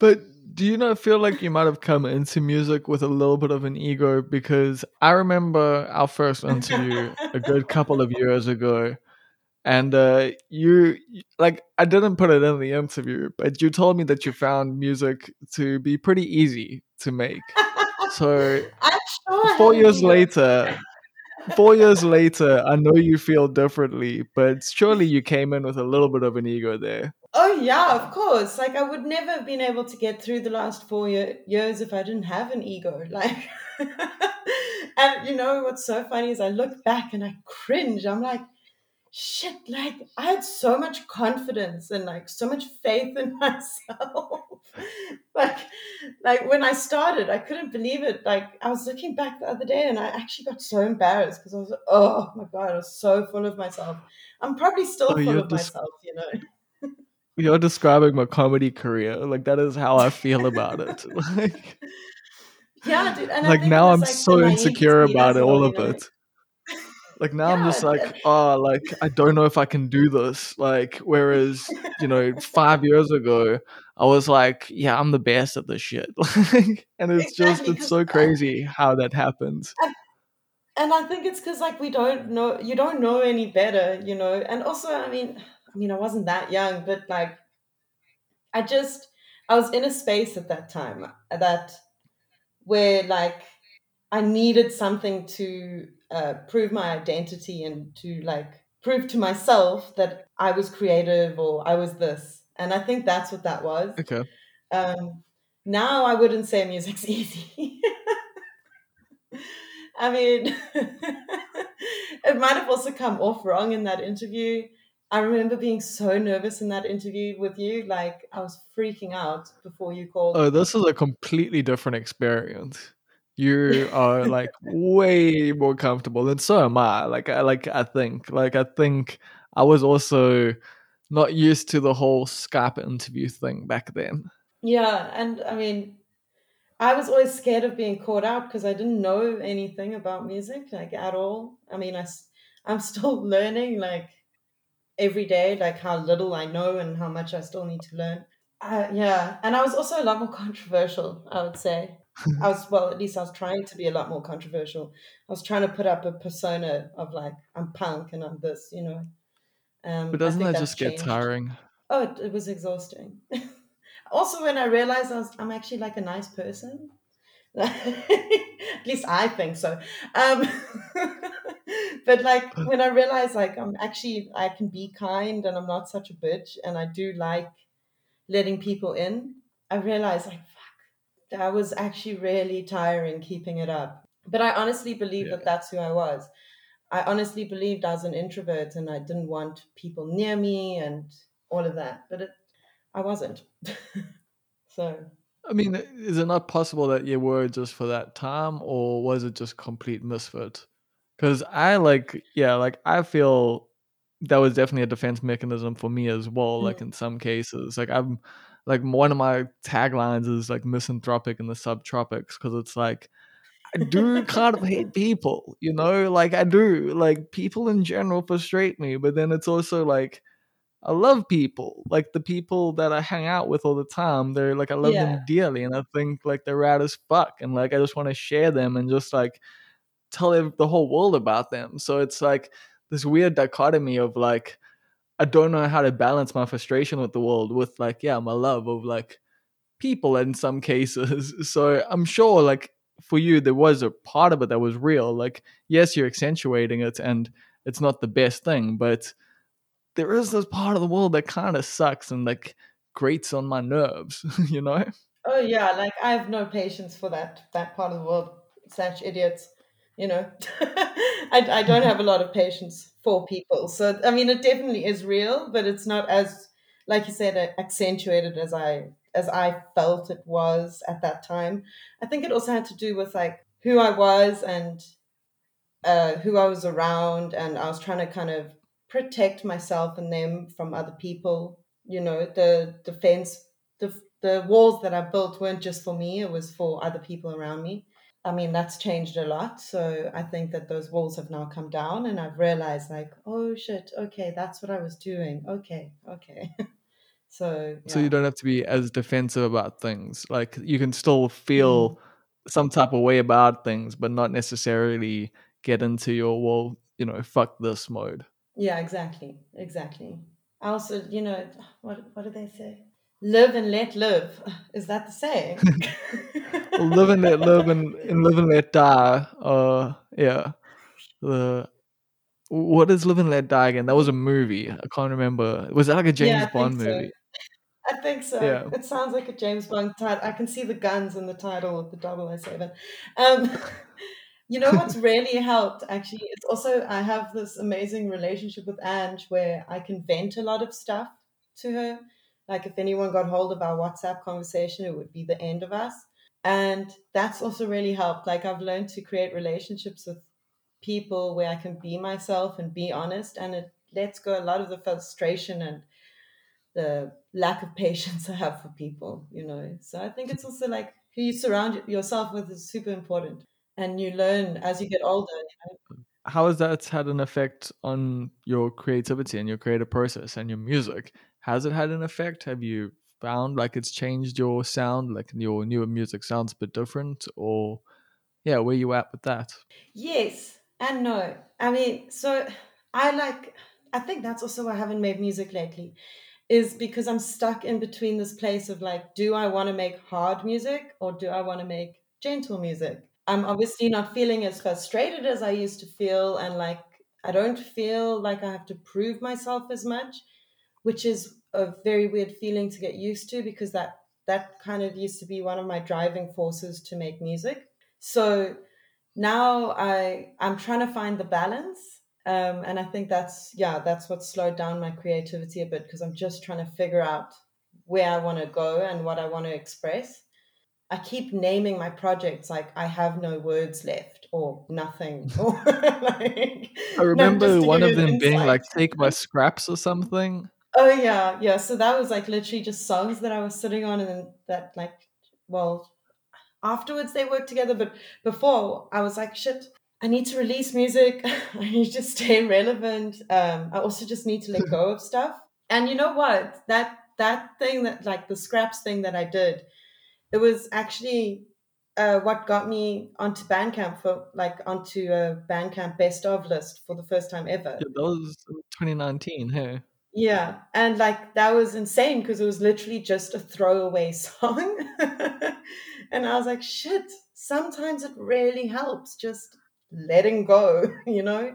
But do you not feel like you might have come into music with a little bit of an ego? Because I remember our first interview a good couple of years ago, and uh, you like I didn't put it in the interview, but you told me that you found music to be pretty easy to make. So sure four years ego. later, four years later, I know you feel differently, but surely you came in with a little bit of an ego there. Oh yeah, of course. Like I would never have been able to get through the last four year, years if I didn't have an ego. Like, and you know what's so funny is I look back and I cringe. I'm like, shit. Like I had so much confidence and like so much faith in myself. like, like when I started, I couldn't believe it. Like I was looking back the other day and I actually got so embarrassed because I was like, oh my god, I was so full of myself. I'm probably still Oh, full of just myself, you know. You're describing my comedy career. Like that is how I feel about it. Like, Yeah, dude, and like now I'm like so insecure about it, all of know. it. Like now I'm just like, oh, like I don't know if I can do this. Like whereas, you know, five years ago, I was like, yeah, I'm the best at this shit. Like, and it's just it's so uh, crazy how that happens. and I think it's because like we don't know, you don't know any better, you know. And also, I mean, I mean, I wasn't that young, but like, I just, I was in a space at that time that where like I needed something to uh, prove my identity and to like prove to myself that I was creative or I was this. And I think that's what that was. Okay. Um, now I wouldn't say music's easy. I mean, it might have also come off wrong in that interview. I remember being so nervous in that interview with you. Like, I was freaking out before you called. Oh, this is a completely different experience. You are like way more comfortable, and so am I. Like I like I think like I think I was also not used to the whole Skype interview thing back then. Yeah, and I mean, I was always scared of being caught out because I didn't know anything about music, like at all. I mean, I I'm still learning, like every day, like how little I know and how much I still need to learn. Uh, yeah, and I was also a lot more controversial, I would say. I was, well, at least I was trying to be a lot more controversial. I was trying to put up a persona of like, I'm punk and I'm this, you know. Um, But doesn't that that's just get tiring? Oh, it, it was exhausting. also, when I realized I was, I'm actually like a nice person. At least I think so. Um, but like when I realized like I'm actually I can be kind and I'm not such a bitch and I do like letting people in, I realized like fuck, that was actually really tiring keeping it up. But I honestly believe Yeah. that that's who I was. I honestly believed I was an introvert and I didn't want people near me and all of that. But it, I wasn't. so I mean, is it not possible that you were just for that time, or was it just complete misfit? Because I like, yeah, like I feel that was definitely a defense mechanism for me as well. Like in some cases, like I'm, like one of my taglines is like misanthropic in the subtropics because it's like I do kind of hate people, you know, like I do. Like people in general frustrate me, but then it's also like I love people, like the people that I hang out with all the time. They're like I love Yeah. them dearly, and I think like they're rad as fuck, and like I just want to share them and just like tell the whole world about them. So it's like this weird dichotomy of like I don't know how to balance my frustration with the world with like yeah my love of like people in some cases. So I'm sure like for you there was a part of it that was real. Like yes, you're accentuating it, and it's not the best thing, but there is this part of the world that kind of sucks and like grates on my nerves, you know? Oh yeah, like I have no patience for that that part of the world. Such idiots, you know. I I don't have a lot of patience for people. So I mean, it definitely is real, but it's not as like you said accentuated as I as I felt it was at that time. I think it also had to do with like who I was and uh, who I was around, and I was trying to kind of protect myself and them from other people. You know, the defense, the the walls that I built weren't just for me; it was for other people around me. I mean, that's changed a lot. So I think that those walls have now come down, and I've realized, like, oh shit, okay, that's what I was doing. Okay, okay. so So you don't have to be as defensive about things. Like you can still Mm. feel some type of way about things, but not necessarily get into your well, you know, fuck this mode. Yeah, exactly, exactly. I also, you know, what what do they say? Live and let live. Is that the saying? Live and let live and, and live and let die. Uh, yeah. The what is live and let die again? That was a movie. I can't remember. Was that like a James yeah, Bond so. movie? I think so. Yeah. It sounds like a James Bond title. I can see the guns in the title of the 007. Um, you know what's really helped actually? It's also I have this amazing relationship with Ange where I can vent a lot of stuff to her. Like if anyone got hold of our WhatsApp conversation, it would be the end of us. And that's also really helped. Like I've learned to create relationships with people where I can be myself and be honest, and it lets go a lot of the frustration and the lack of patience I have for people, you know. So I think it's also like who you surround yourself with is super important. And you learn as you get older. how has that had an effect on your creativity and your creative process and your music? Has it had an effect? Have you found like it's changed your sound, like your newer music sounds a bit different, or yeah, where you at with that? Yes and no. I mean, so I like, I think that's also why I haven't made music lately, is because I'm stuck in between this place of like, do I want to make hard music or do I want to make gentle music? I'm obviously not feeling as frustrated as I used to feel, and like, I don't feel like I have to prove myself as much, which is a very weird feeling to get used to because that that kind of used to be one of my driving forces to make music. So now I I'm trying to find the balance, um, and I think that's yeah that's what slowed down my creativity a bit because I'm just trying to figure out where I want to go and what I want to express. I keep naming my projects like I have no words left or nothing or like I remember to one of them being like "Take My Scraps" or something. Oh yeah, yeah. So that was like literally just songs that I was sitting on, and that like, well, afterwards they worked together, but before I was like, shit, I need to release music. I need to stay relevant. Um, I also just need to let go of stuff. And you know what? That that thing that like the scraps thing that I did, it was actually uh, what got me onto Bandcamp for like onto a Bandcamp best of list for the first time ever. Yeah, that was 2019. Hey, Yeah, and like that was insane because it was literally just a throwaway song. and I was like, shit, sometimes it really helps just letting go, you know?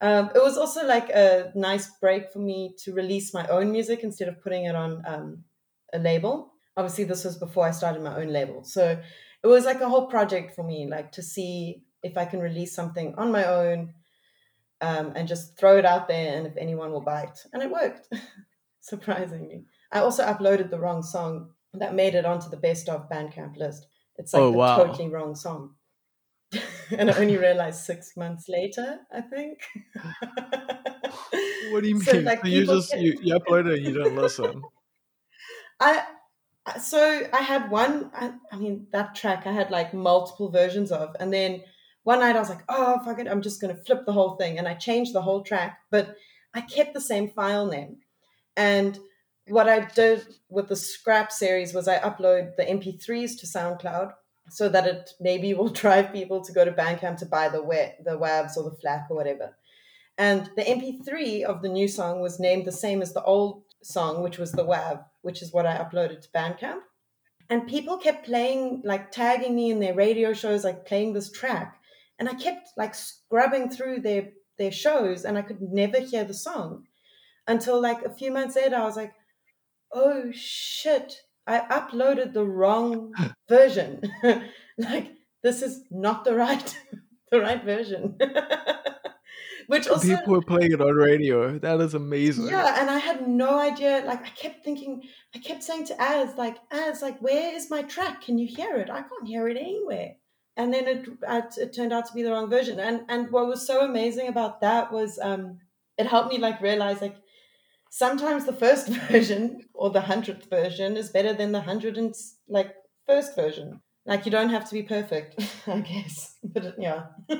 Um, it was also like a nice break for me to release my own music instead of putting it on um, a label. Obviously, this was before I started my own label. So it was like a whole project for me, like to see if I can release something on my own um, and just throw it out there and if anyone will buy it. And it worked, surprisingly. I also uploaded the wrong song that made it onto the best of Bandcamp list. It's like Oh, the wow. totally wrong song. and I only realized six months later, I think. What do you So, mean? like, So you just you, you upload it and you don't listen. I- Uh, so I had one. I, I mean, that track I had like multiple versions of, and then one night I was like, "Oh fuck it, I'm just gonna flip the whole thing," and I changed the whole track, but I kept the same file name. And what I did with the scrap series was I upload the MP3s to SoundCloud so that it maybe will drive people to go to Bandcamp to buy the wet, the WAVs or the FLAC or whatever. And the MP3 of the new song was named the same as the old song, which was the WAV, which is what I uploaded to Bandcamp. And people kept playing, like tagging me in their radio shows, like playing this track. And I kept like scrubbing through their their shows and I could never hear the song until like a few months later, I was like, oh shit, I uploaded the wrong version. like this is not the right the right version. Which also People are playing it on radio. That is amazing. yeah, and I had no idea. Like, I kept thinking, I kept saying to Az, like, Az, like, where is my track? Can you hear it? I can't hear it anywhere. And then it, it, it turned out to be the wrong version. And and what was so amazing about that was, um, it helped me like realize like sometimes the first version or the hundredth version is better than the hundred and like first version. Like, you don't have to be perfect, I guess. But yeah,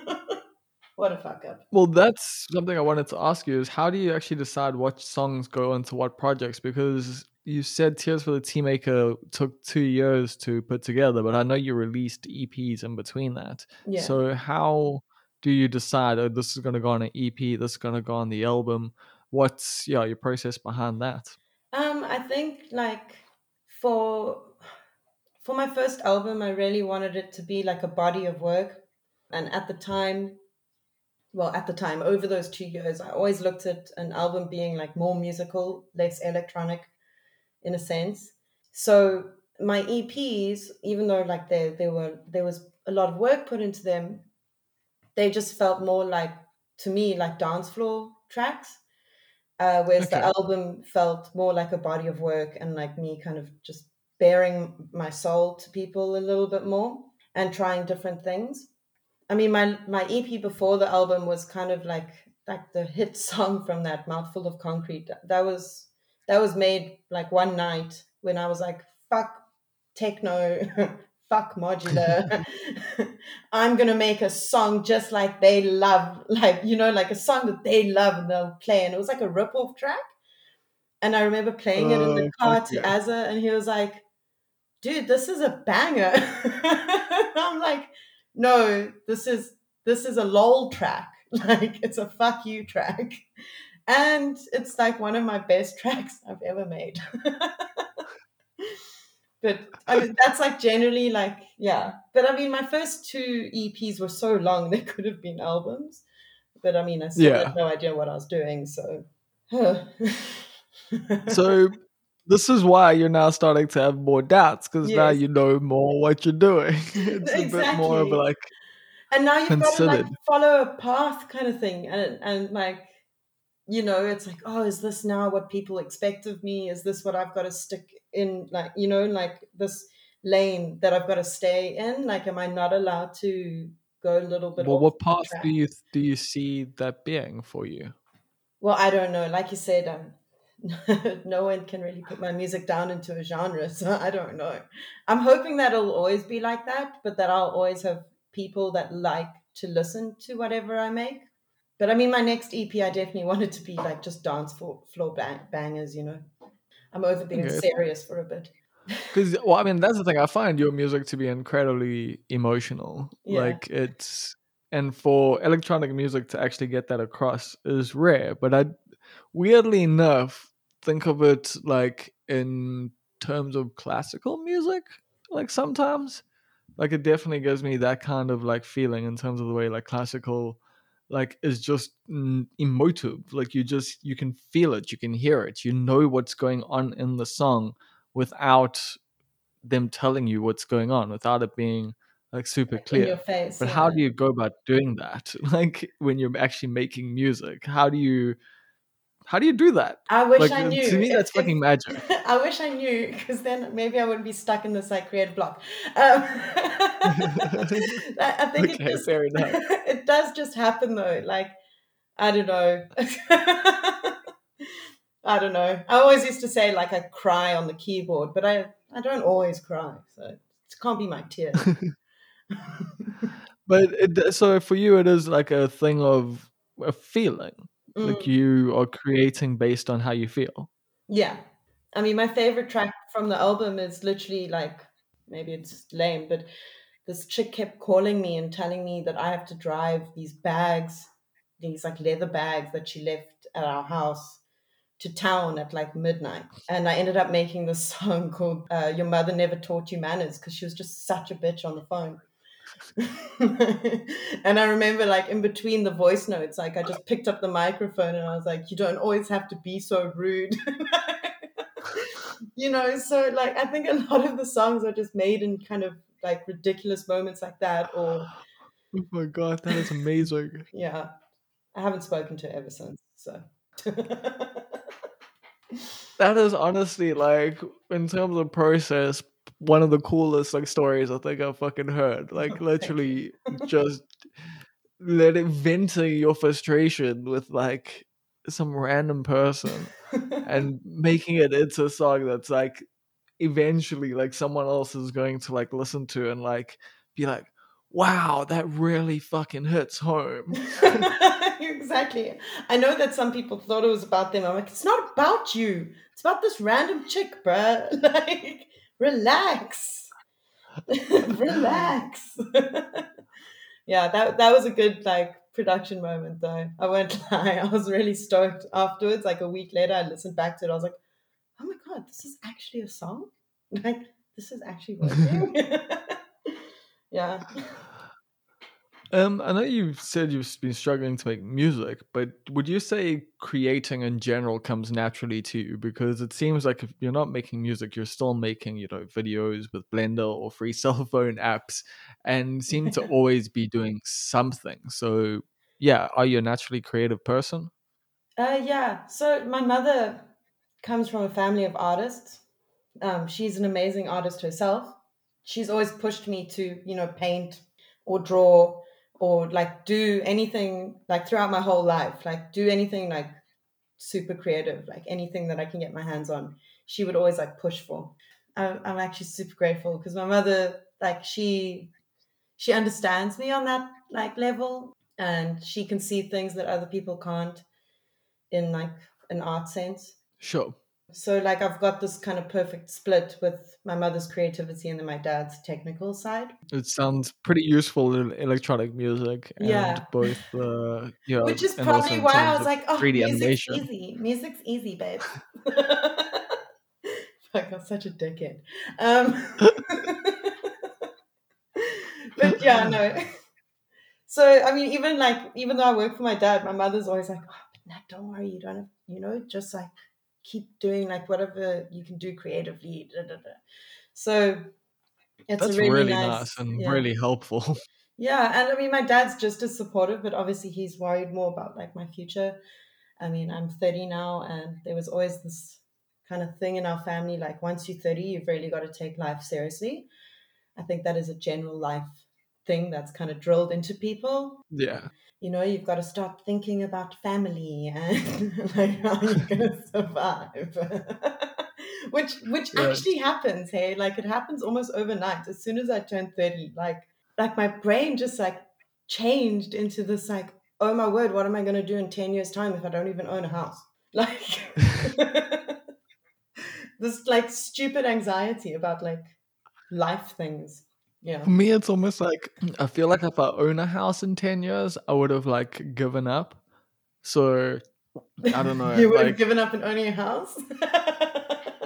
what a fuck up. Well, that's something I wanted to ask you is how do you actually decide what songs go into what projects? Because you said Tears for the Tea Maker took two years to put together, but I know you released EPs in between that. Yeah. So how do you decide, oh, this is going to go on an EP, this is going to go on the album? What's yeah your process behind that? Um, I think like for for my first album, I really wanted it to be like a body of work. And at the time, well, at the time, over those two years, I always looked at an album being like more musical, less electronic in a sense. So my EPs, even though like there there were there was a lot of work put into them, they just felt more like to me like dance floor tracks. Uh, whereas the album felt more like a body of work and like me kind of just baring my soul to people a little bit more and trying different things. I mean, my my EP before the album was kind of like like the hit song from that mouthful of concrete. That was that was made like one night when I was like, fuck techno, fuck modular. I'm gonna make a song just like they love, like you know, like a song that they love and they'll play. And it was like a rip-off track. And I remember playing it in the Oh, car to yeah. Azza, and he was like, dude, this is a banger. I'm like, no, this is this is a lol track. Like it's a fuck you track. And it's like one of my best tracks I've ever made. but I mean that's like generally like yeah. But I mean my first two EPs were so long they could have been albums. But I mean I still Yeah. had no idea what I was doing, so So this is why you're now starting to have more doubts because now you know more what you're doing. it's a bit more of like and now you've got to like considered. follow a path kind of thing and and like you know it's like oh is this now what people expect of me is this what i've got to stick in like you know like this lane that i've got to stay in like am i not allowed to go a little bit well, what path do you do you see that being for you? well i don't know like you said um no one can really put my music down into a genre so i don't know i'm hoping that it'll always be like that but that i'll always have people that like to listen to whatever i make but i mean my next ep i definitely want it to be like just dance floor, floor bang, bangers you know i'm over being Okay. serious for a bit Because well, I mean, that's the thing. I find your music to be incredibly emotional. Yeah. Like it's and for electronic music to actually get that across is rare. But I, weirdly enough, think of it like in terms of classical music. Like sometimes, like it definitely gives me that kind of like feeling in terms of the way like classical like is just emotive like you just you can feel it you can hear it you know what's going on in the song without them telling you what's going on without it being like super clear face but how do you go about doing that like when you're actually making music how do you How do you do that? I wish Like I knew. to me, that's fucking magic. I wish I knew because then maybe I wouldn't be stuck in this like creative block. Um, I think it Okay, just fair enough. it does just happen though. Like I don't know. I don't know. I always used to say like I cry on the keyboard, but I I don't always cry, so it can't be my tears. But it, so for you, it is like a thing of a feeling. Mm. Like you are creating based on how you feel. Yeah. I mean, my favorite track from the album is literally like, maybe it's lame, but this chick kept calling me and telling me that I have to drive these bags, these like leather bags that she left at our house to town at like midnight. And I ended up making this song called uh, Your Mother Never Taught You Manners because she was just such a bitch on the phone. and I remember like in between the voice notes, like I just picked up the microphone and I was like, you don't always have to be so rude. you know, so like I think a lot of the songs are just made in kind of like ridiculous moments like that or Oh my god, that is amazing. yeah. I haven't spoken to her ever since. So that is honestly like in terms of process, one of the coolest like stories I think I've fucking heard. Like oh, Thank literally just let it venting your frustration with like some random person and making it into a song that's like eventually like someone else is going to like listen to and like be like wow that really fucking hits home exactly. I know that some people thought it was about them. I'm like, it's not about you. It's about this random chick, bruh. Like, relax. relax. yeah, that that was a good like production moment though. I won't lie. I was really stoked afterwards. Like a week later, I listened back to it. I was like, oh my god, this is actually a song? Like, this is actually working. yeah. Um i know you've said you've been struggling to make music but would you say creating in general comes naturally to you because it seems like if you're not making music you're still making you know videos with blender or free cell phone apps and seem to always be doing something so yeah are you a naturally creative person Uh, yeah. So my mother comes from a family of artists. Um, she's an amazing artist herself. She's always pushed me to, you know, paint or draw or like do anything like throughout my whole life, like do anything like super creative, like anything that I can get my hands on. She would always like push for. I'm, actually super grateful because my mother, like, she she understands me on that like level, and she can see things that other people can't in like an art sense. sure So like I've got this kind of perfect split with my mother's creativity and then my dad's technical side. it sounds pretty useful in electronic music and Yeah. both uh yeah Which is probably why I was like, oh, 3D music's animation. easy. Music's easy, babe. Fuck, I'm such a dickhead. Um, but yeah, no. So I mean, even like, even though I work for my dad, my mother's always like, oh, don't worry, you don't have, you know, just like keep doing like whatever you can do creatively. Da, da, da. So it's that's a really, really nice, nice and yeah. really helpful Yeah, and I mean, my dad's just as supportive, but obviously he's worried more about like my future. I mean, I'm 30 now, and there was always this kind of thing in our family like, once you're 30, you've really got to take life seriously. I think that is a general life thing that's kind of drilled into people. yeah You know, you've got to start thinking about family and like how you're gonna survive. which which Yeah. actually happens, hey? Like it happens almost overnight. As soon as I turned 30, like like my brain just like changed into this like, oh my word, what am I gonna do in 10 years' time if I don't even own a house? Like this like stupid anxiety about like life things. Yeah. For me, it's almost like I feel like if I own a house in 10 years, I would have like given up. So I don't know. you would have given up on owning a house?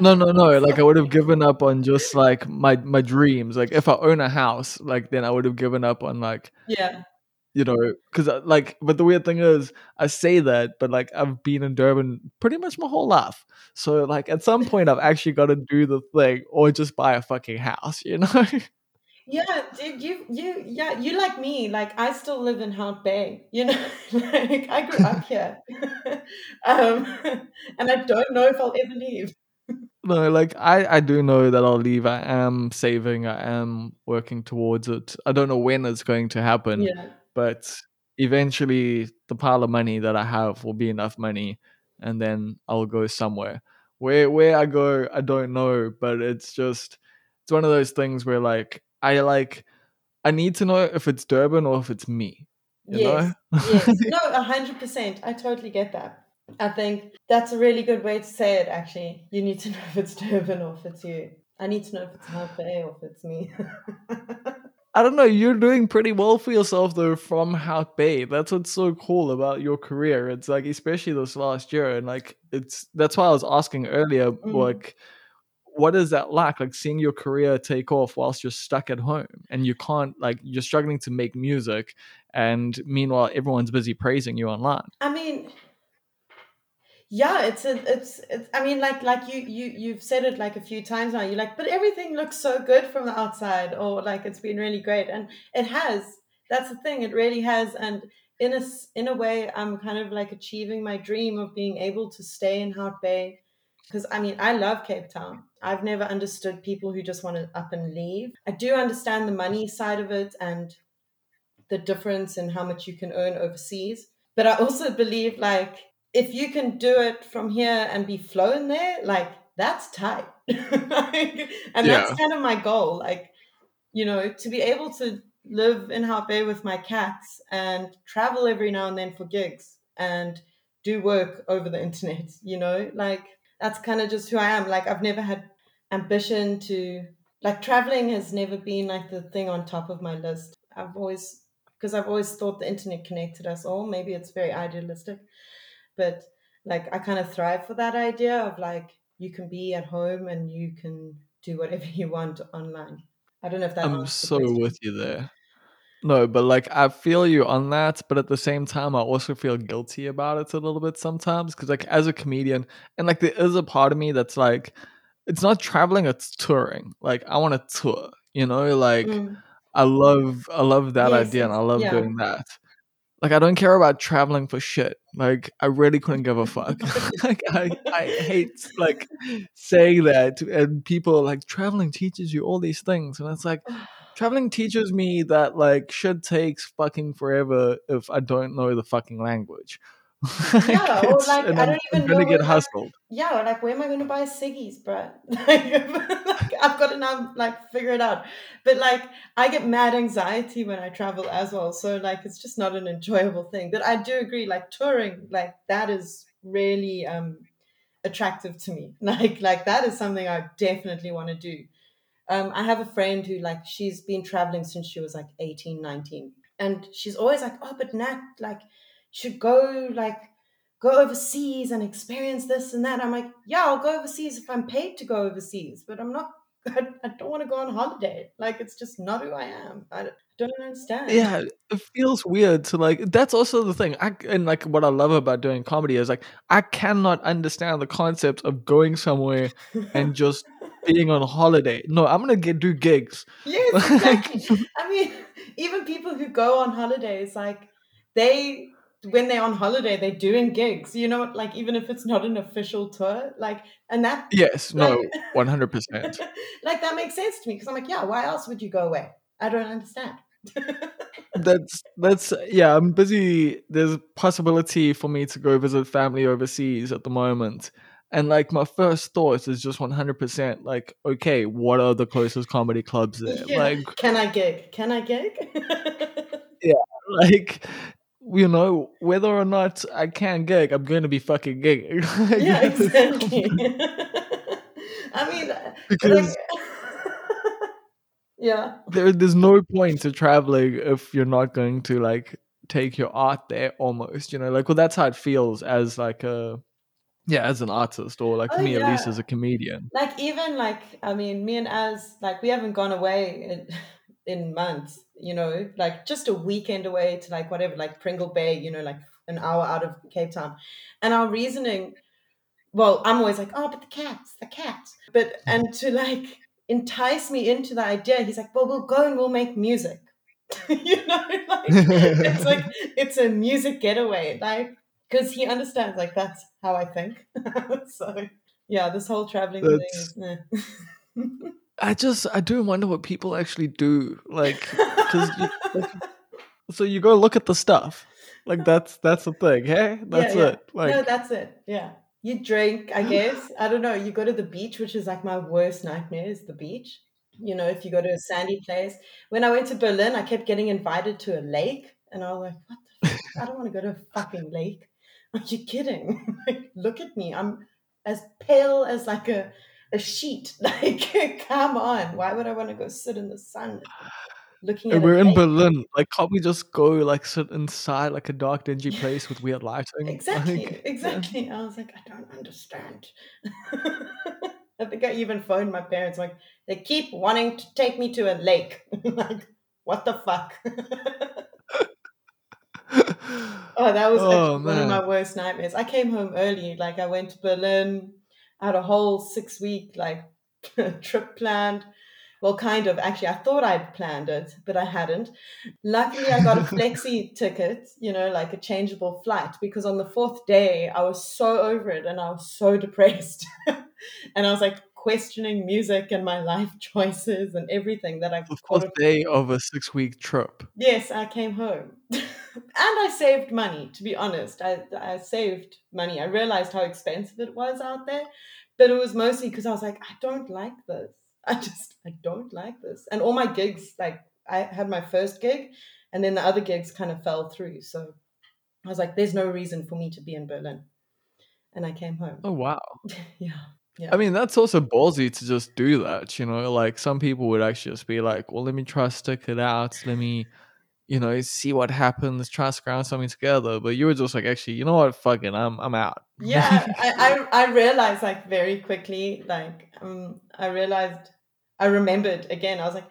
no, no, no. Like I would have given up on just like my my dreams. Like if I own a house, like then I would have given up on like yeah. you know because uh, like. But the weird thing is, I say that, but like I've been in Durban pretty much my whole life. So like at some point, I've actually got to do the thing or just buy a fucking house. You know. Yeah, dude, you you yeah, you like me. Like I still live in Hout Bay. You know, like I grew up here, um, and I don't know if I'll ever leave. No, like I, I do know that I'll leave. I am saving. I am working towards it. I don't know when it's going to happen, Yeah, but eventually the pile of money that I have will be enough money, and then I'll go somewhere. Where where I go, I don't know, but it's just it's one of those things where like I like I need to know if it's Durban or if it's me. You know? yes, yes, no, a hundred percent. I totally get that. I think that's a really good way to say it. Actually, you need to know if it's Durban or if it's you. I need to know if it's Hout Bay or if it's me. I don't know. You're doing pretty well for yourself though from Hout Bay. That's what's so cool about your career. It's like especially this last year, and like it's that's why I was asking earlier, Mm. like, what is that like? Like seeing your career take off whilst you're stuck at home and you can't like you're struggling to make music, and meanwhile everyone's busy praising you online. I mean, yeah, it's a, it's, it's. I mean, like, like you, you, you've said it like a few times now. You're like, but everything looks so good from the outside, or like it's been really great, and it has. That's the thing. It really has, and in a in a way, I'm kind of like achieving my dream of being able to stay in Hout Bay, because I mean, I love Cape Town. I've never understood people who just want to up and leave. I do understand the money side of it and the difference in how much you can earn overseas. But I also believe like if you can do it from here and be flown there, like that's tight. Like, and that's kind of my goal. Like, you know, to be able to live in Hout Bay with my cats and travel every now and then for gigs and do work over the internet, you know, like that's kind of just who I am. Like I've never had ambition to like traveling has never been like the thing on top of my list. I've always because I've always thought the internet connected us all. Maybe it's very idealistic, but like I kind of thrive for that idea of like you can be at home and you can do whatever you want online. I don't know if that I'm so with you there. No, but like I feel you on that, but at the same time, I also feel guilty about it a little bit sometimes because, like, as a comedian, and like there is a part of me that's like, it's not traveling, it's touring. Like, I want to tour, you know, like Mm, I love, I love that yes, idea, and I love yeah. doing that. Like, I don't care about traveling for shit. Like, I really couldn't give a fuck. like, I, I hate like saying that, and people are like traveling teaches you all these things, and it's like traveling teaches me that like shit takes fucking forever if I don't know the fucking language. like, Yeah, or like I I'm, don't I'm even gonna know get hustled. yeah, or like where am I going to buy ciggies, bro? Like, like, I've got to now like figure it out. But like I get mad anxiety when I travel as well, so like it's just not an enjoyable thing. But I do agree, like touring, like that is really um attractive to me. Like like that is something I definitely want to do. Um, I have a friend who like she's been traveling since she was like 18, 19. And she's always like, oh, but Nat, like, should go like go overseas and experience this and that. I'm like, yeah, I'll go overseas if I'm paid to go overseas, but I'm not I, I don't want to go on holiday. Like it's just not who I am. I don't understand. Yeah, it feels weird to like. That's also the thing. I and like what I love about doing comedy is like I cannot understand the concept of going somewhere and just being on holiday. No, I'm gonna get do gigs. Yes, Like, exactly. I mean, even people who go on holidays, like they when they're on holiday, they're doing gigs. You know, like even if it's not an official tour, like and that yes, like no, one hundred percent. like that makes sense to me because I'm like, yeah, why else would you go away? I don't understand. That's that's yeah. I'm busy. There's a possibility for me to go visit family overseas at the moment, and like my first thoughts is just 100 percent like, okay, what are the closest comedy clubs there? yeah. Like, Can I gig? Can I gig? Yeah, like you know whether or not I can gig, I'm going to be fucking gigging. Yeah, exactly. I mean, uh, like, because yeah. there, there's no point to traveling if you're not going to like take your art there almost you know like well that's how it feels as like a yeah Az an artist or like Oh me at least as a comedian like even like i mean me and as like we haven't gone away in, in months you know like just a weekend away to like whatever like pringle bay you know like an hour out of cape town and our reasoning well i'm always like oh but the cats the cats but and to like entice me into the idea. He's like, well, we'll go and we'll make music. you know, like it's like it's a music getaway, like because he understands like that's how I think. so yeah, this whole traveling That's- thing. Is, eh. I just I do wonder what people actually do, like, because like, so you go look at the stuff, like that's that's the thing, hey, that's yeah. it, like. no, that's it. Yeah. You drink, I guess. I don't know. You go to the beach, which is like my worst nightmare is the beach. You know, if you go to a sandy place. When I went to Berlin, I kept getting invited to a lake. And I was like, what the fuck? I don't want to go to a fucking lake. Are you kidding? like, look at me. I'm as pale as like a, a sheet. Like, come on. Why would I want to go sit in the sun looking at we're in lake? Berlin. Like, can't we just go like sit inside like a dark, dingy place with weird lighting? Exactly, Like, exactly. I was like, I don't understand. I think I even phoned my parents, like, they keep wanting to take me to a lake. like, what the fuck? Oh, that was Oh, one of my worst nightmares. I came home early. Like, I went to Berlin. I had a whole six week, like, trip planned. Well, kind of. Actually, I thought I'd planned it, but I hadn't. Luckily, I got a flexi ticket, you know, like a changeable flight, because on the fourth day, I was so over it and I was so depressed. and I was like questioning music and my life choices and everything that I the fourth day of a six-week trip. Yes, I came home. And I saved money, to be honest. I, I saved money. I realized how expensive it was out there, but it was mostly because I was like, I don't like this. I just, I don't like this. And all my gigs, like, I had my first gig, and then the other gigs kind of fell through. So I was like, there's no reason for me to be in Berlin. And I came home. Oh wow. Yeah. Yeah. I mean, that's also ballsy to just do that, you know? Like some people would actually just be like, well, let me try to stick it out. Let me, you know, see what happens, try to scrounge something together. But you were just like, actually, you know what? fucking. I'm I'm out. yeah I, I i realized like very quickly like um i realized i remembered again i was like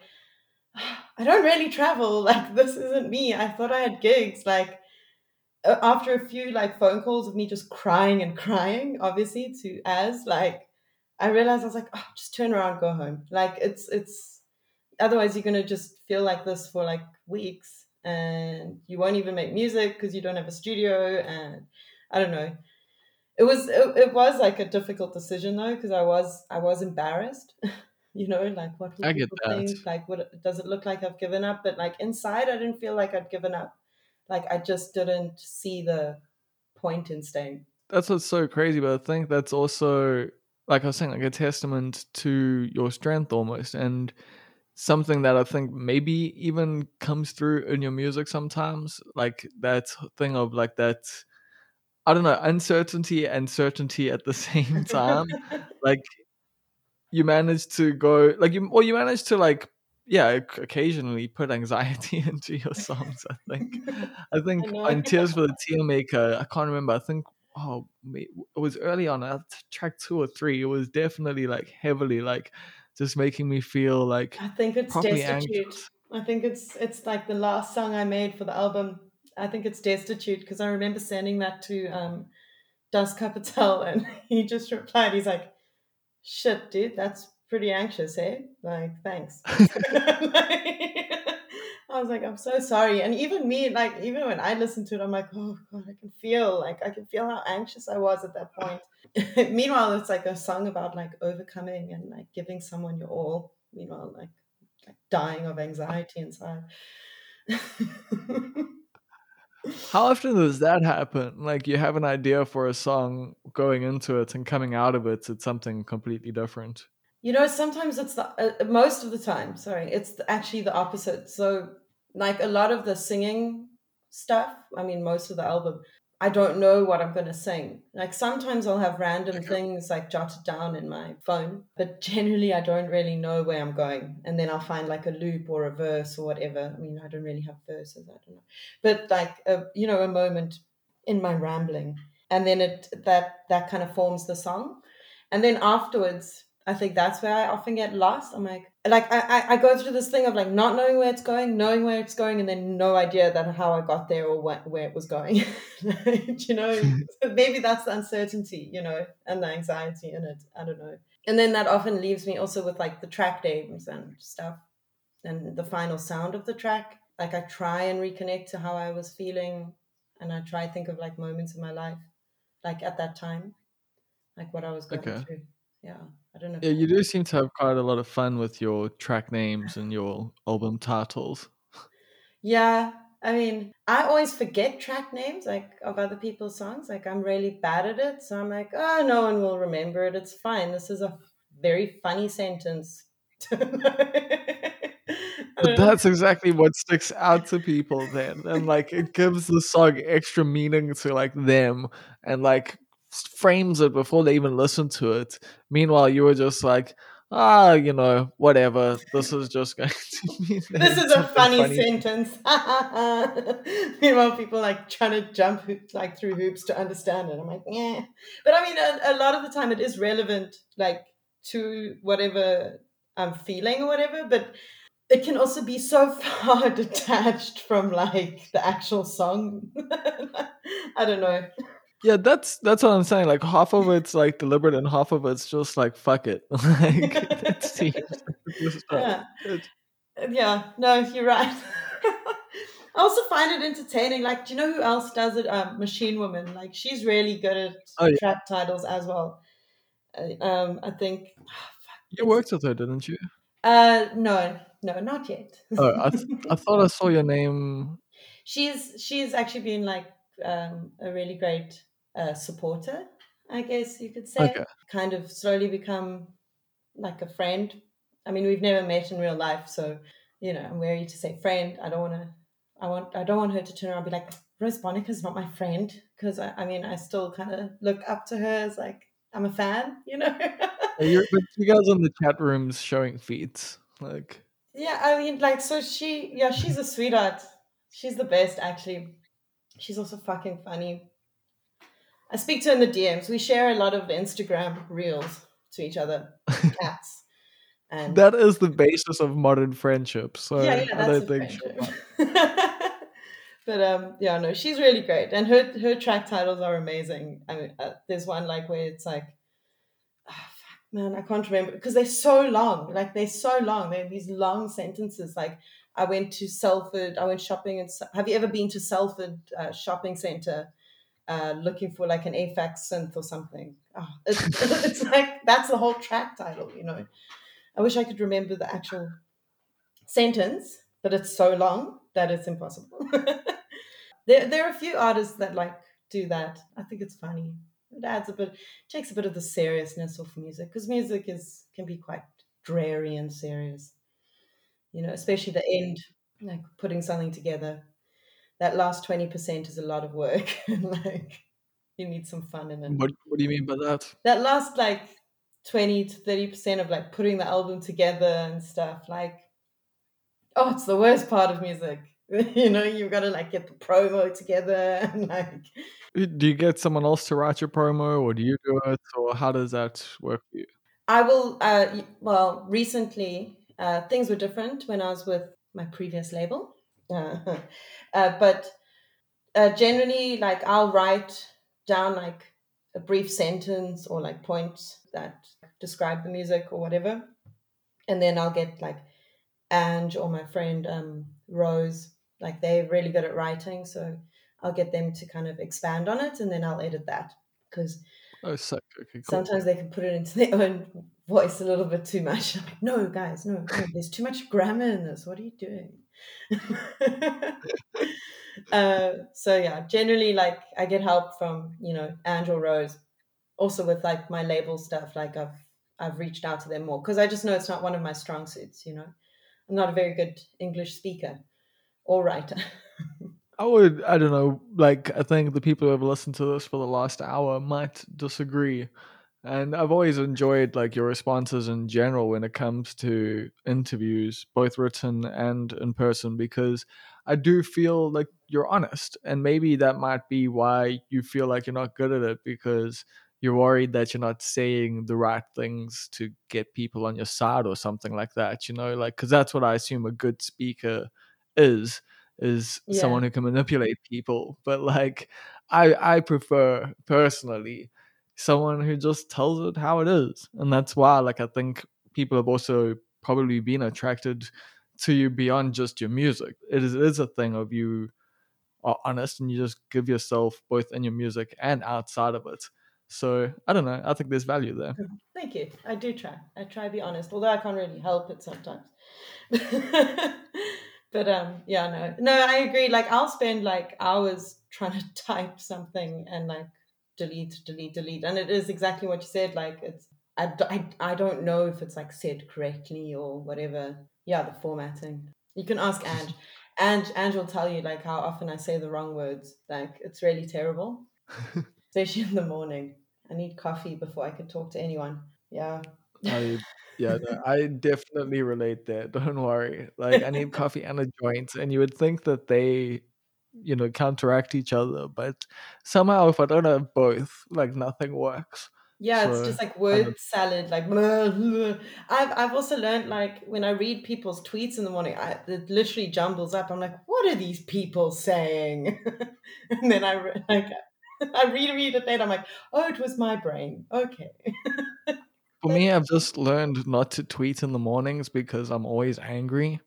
i don't really travel like this isn't me i thought i had gigs like after a few like phone calls of me just crying and crying obviously to as like i realized i was like oh, just turn around go home like it's it's otherwise you're gonna just feel like this for like weeks and you won't even make music because you don't have a studio and i don't know it was it, it was like a difficult decision though because i was i was embarrassed you know like what I get people that. think like what does it look like i've given up but like inside i didn't feel like i'd given up like i just didn't see the point in staying That's what's so crazy. But I think that's also, like I was saying, like a testament to your strength almost. And something that I think maybe even comes through in your music sometimes. Like that thing of like that, I don't know, uncertainty and certainty at the same time. like you manage to go like you or you manage to like yeah occasionally put anxiety into your songs i think i think know. on tears for the tear maker i can't remember i think oh it was early on track two or three it was definitely like heavily like just making me feel like i think it's destitute. anxious. I think it's it's like the last song i made for the album i think it's destitute because i remember sending that to um das capital and he just replied he's like shit dude that's pretty anxious eh like thanks I was like, I'm so sorry. And even me, like, even when I listen to it, I'm like, oh God, I can feel, like, I can feel how anxious I was at that point. Meanwhile, it's like a song about like overcoming and like giving someone your all. Meanwhile, like, like dying of anxiety inside. how often does that happen like you have an idea for a song going into it and coming out of it it's something completely different You know, sometimes it's the uh, most of the time. Sorry, it's actually the opposite. So, like a lot of the singing stuff. I mean, most of the album, I don't know what I'm gonna sing. Like sometimes I'll have random things like jotted down in my phone, but generally I don't really know where I'm going. And then I'll find like a loop or a verse or whatever. I mean, I don't really have verses. I don't know, but like a, you know, a moment in my rambling, and then it that that kind of forms the song, and then afterwards I think that's where I often get lost. I'm like, like I, I, go through this thing of like not knowing where it's going, knowing where it's going, and then no idea that how I got there or what, where it was going. you know, maybe that's the uncertainty, you know, and the anxiety in it. I don't know. and then that often leaves me also with like the track names and stuff and the final sound of the track like i try and reconnect to how i was feeling and i try to think of like moments in my life like at that time like what i was going Okay. through yeah i don't know Yeah, you do seem to have quite a lot of fun with your track names and your album titles. yeah i mean i always forget track names like of other people's songs like i'm really bad at it so i'm like oh no one will remember it it's fine this is a very funny sentence But um, that's exactly what sticks out to people then. And like it gives the song extra meaning to like them and like frames it before they even listen to it. Meanwhile, you were just like, ah, you know, whatever. This is just going to be This is a something funny, sentence. Meanwhile, people like trying to jump hoop- like through hoops to understand it. I'm like, yeah. But I mean, a, a lot of the time it is relevant, like to whatever I'm feeling or whatever. But it can also be so far detached from like the actual song. I don't know. Yeah, that's that's what I'm saying. Like half of it's like deliberate and half of it's just like fuck it. like it seems uh, Yeah. Yeah, no, you're right. I also find it entertaining. Like, do you know who else does it? Um, Machine Woman. Like, she's really good at Oh, yeah. track titles as well. Uh, um, I think. you worked with her, didn't you? Uh, no, no, not yet. Oh, I, th- I thought I saw your name. she's she's actually been like um, a really great uh, supporter, I guess you could say. Okay. Kind of slowly become like a friend. I mean, we've never met in real life, so you know, I'm wary to say friend. I don't want to. I want. I don't want her to turn around and be like, Rose Bonica's not my friend, because I, I mean, I still kind of look up to her as like I'm a fan, you know. You guys on the chat rooms showing feeds. Like, Yeah, I mean, like, so she, yeah, she's a sweetheart. She's the best, actually. She's also fucking funny. I speak to her in the DMs. We share a lot of Instagram reels to each other, cats. And that is the basis of modern friendship. So yeah, yeah, I that's think. friendship. but um, yeah, no, she's really great, and her her track titles are amazing. I mean, uh, there's one like where it's like, ah, fuck, man, I can't remember because they're so long. Like they're so long. They're these long sentences. Like I went to Salford. I went shopping. And have you ever been to Salford uh, shopping center? Uh, looking for like an AFAX synth or something. Oh, it's, it's like that's the whole track title, you know. I wish I could remember the actual sentence, but it's so long that it's impossible. there, there are a few artists that like do that. I think it's funny. It adds a bit, takes a bit of the seriousness off music because music is can be quite dreary and serious. You know, especially the end, like putting something together. That last twenty percent is a lot of work. like you need some fun in it What What do you mean by that? that last like 20 to 30 percent of like putting the album together and stuff like oh it's the worst part of music you know you've got to like get the promo together and like Do you get someone else to write your promo, or do you do it, or how does that work for you? i will uh well recently uh things were different when i was with my previous label uh, but uh, generally like i'll write down like a brief sentence or like points that describe the music or whatever and then i'll get like Ange or my friend um, Rose, like they're really good at writing, so I'll get them to kind of expand on it, and then I'll edit that because Oh, sick. Okay, cool. sometimes they can put it into their own voice a little bit too much. I'm like, no, guys, no, no, there's too much grammar in this. What are you doing? uh, so yeah, generally, like I get help from you know Angel Rose, also with like my label stuff. Like I've I've reached out to them more because I just know it's not one of my strong suits. You know, I'm not a very good English speaker or writer. I would, I don't know, like, I think the people who have listened to this for the last hour might disagree. And I've always enjoyed, like, your responses in general when it comes to interviews, both written and in person, because I do feel like you're honest. And maybe that might be why you feel like you're not good at it, because you're worried that you're not saying the right things to get people on your side or something like that, you know, like, because that's what I assume a good speaker is is Yeah. someone who can manipulate people but like i i prefer personally someone who just tells it how it is. And that's why, like, I think people have also probably been attracted to you beyond just your music. It is, it is a thing of you are honest and you just give yourself both in your music and outside of it. So I don't know. I think there's value there. Thank you. I do try. I try to be honest, although I can't really help it sometimes. but um, yeah, no, no, I agree. Like I'll spend like hours trying to type something and like delete, delete, delete, and it is exactly what you said. Like it's I, I, I don't know if it's like said correctly or whatever. Yeah, the formatting. You can ask Ange. And Ange will tell you like how often I say the wrong words. Like it's really terrible, especially in the morning. I need coffee before I could talk to anyone. Yeah. I, yeah, no, I definitely relate there. Don't worry. Like I need coffee and a joint, and you would think that they, you know, counteract each other, but somehow if I don't have both, like nothing works. Yeah, So it's just like word a- salad. Like blah, blah. I've I've also learned like when I read people's tweets in the morning, I, it literally jumbles up. I'm like, what are these people saying? and then I like I reread it later. I'm like, oh, it was my brain. Okay. For me, I've just learned not to tweet in the mornings because I'm always angry.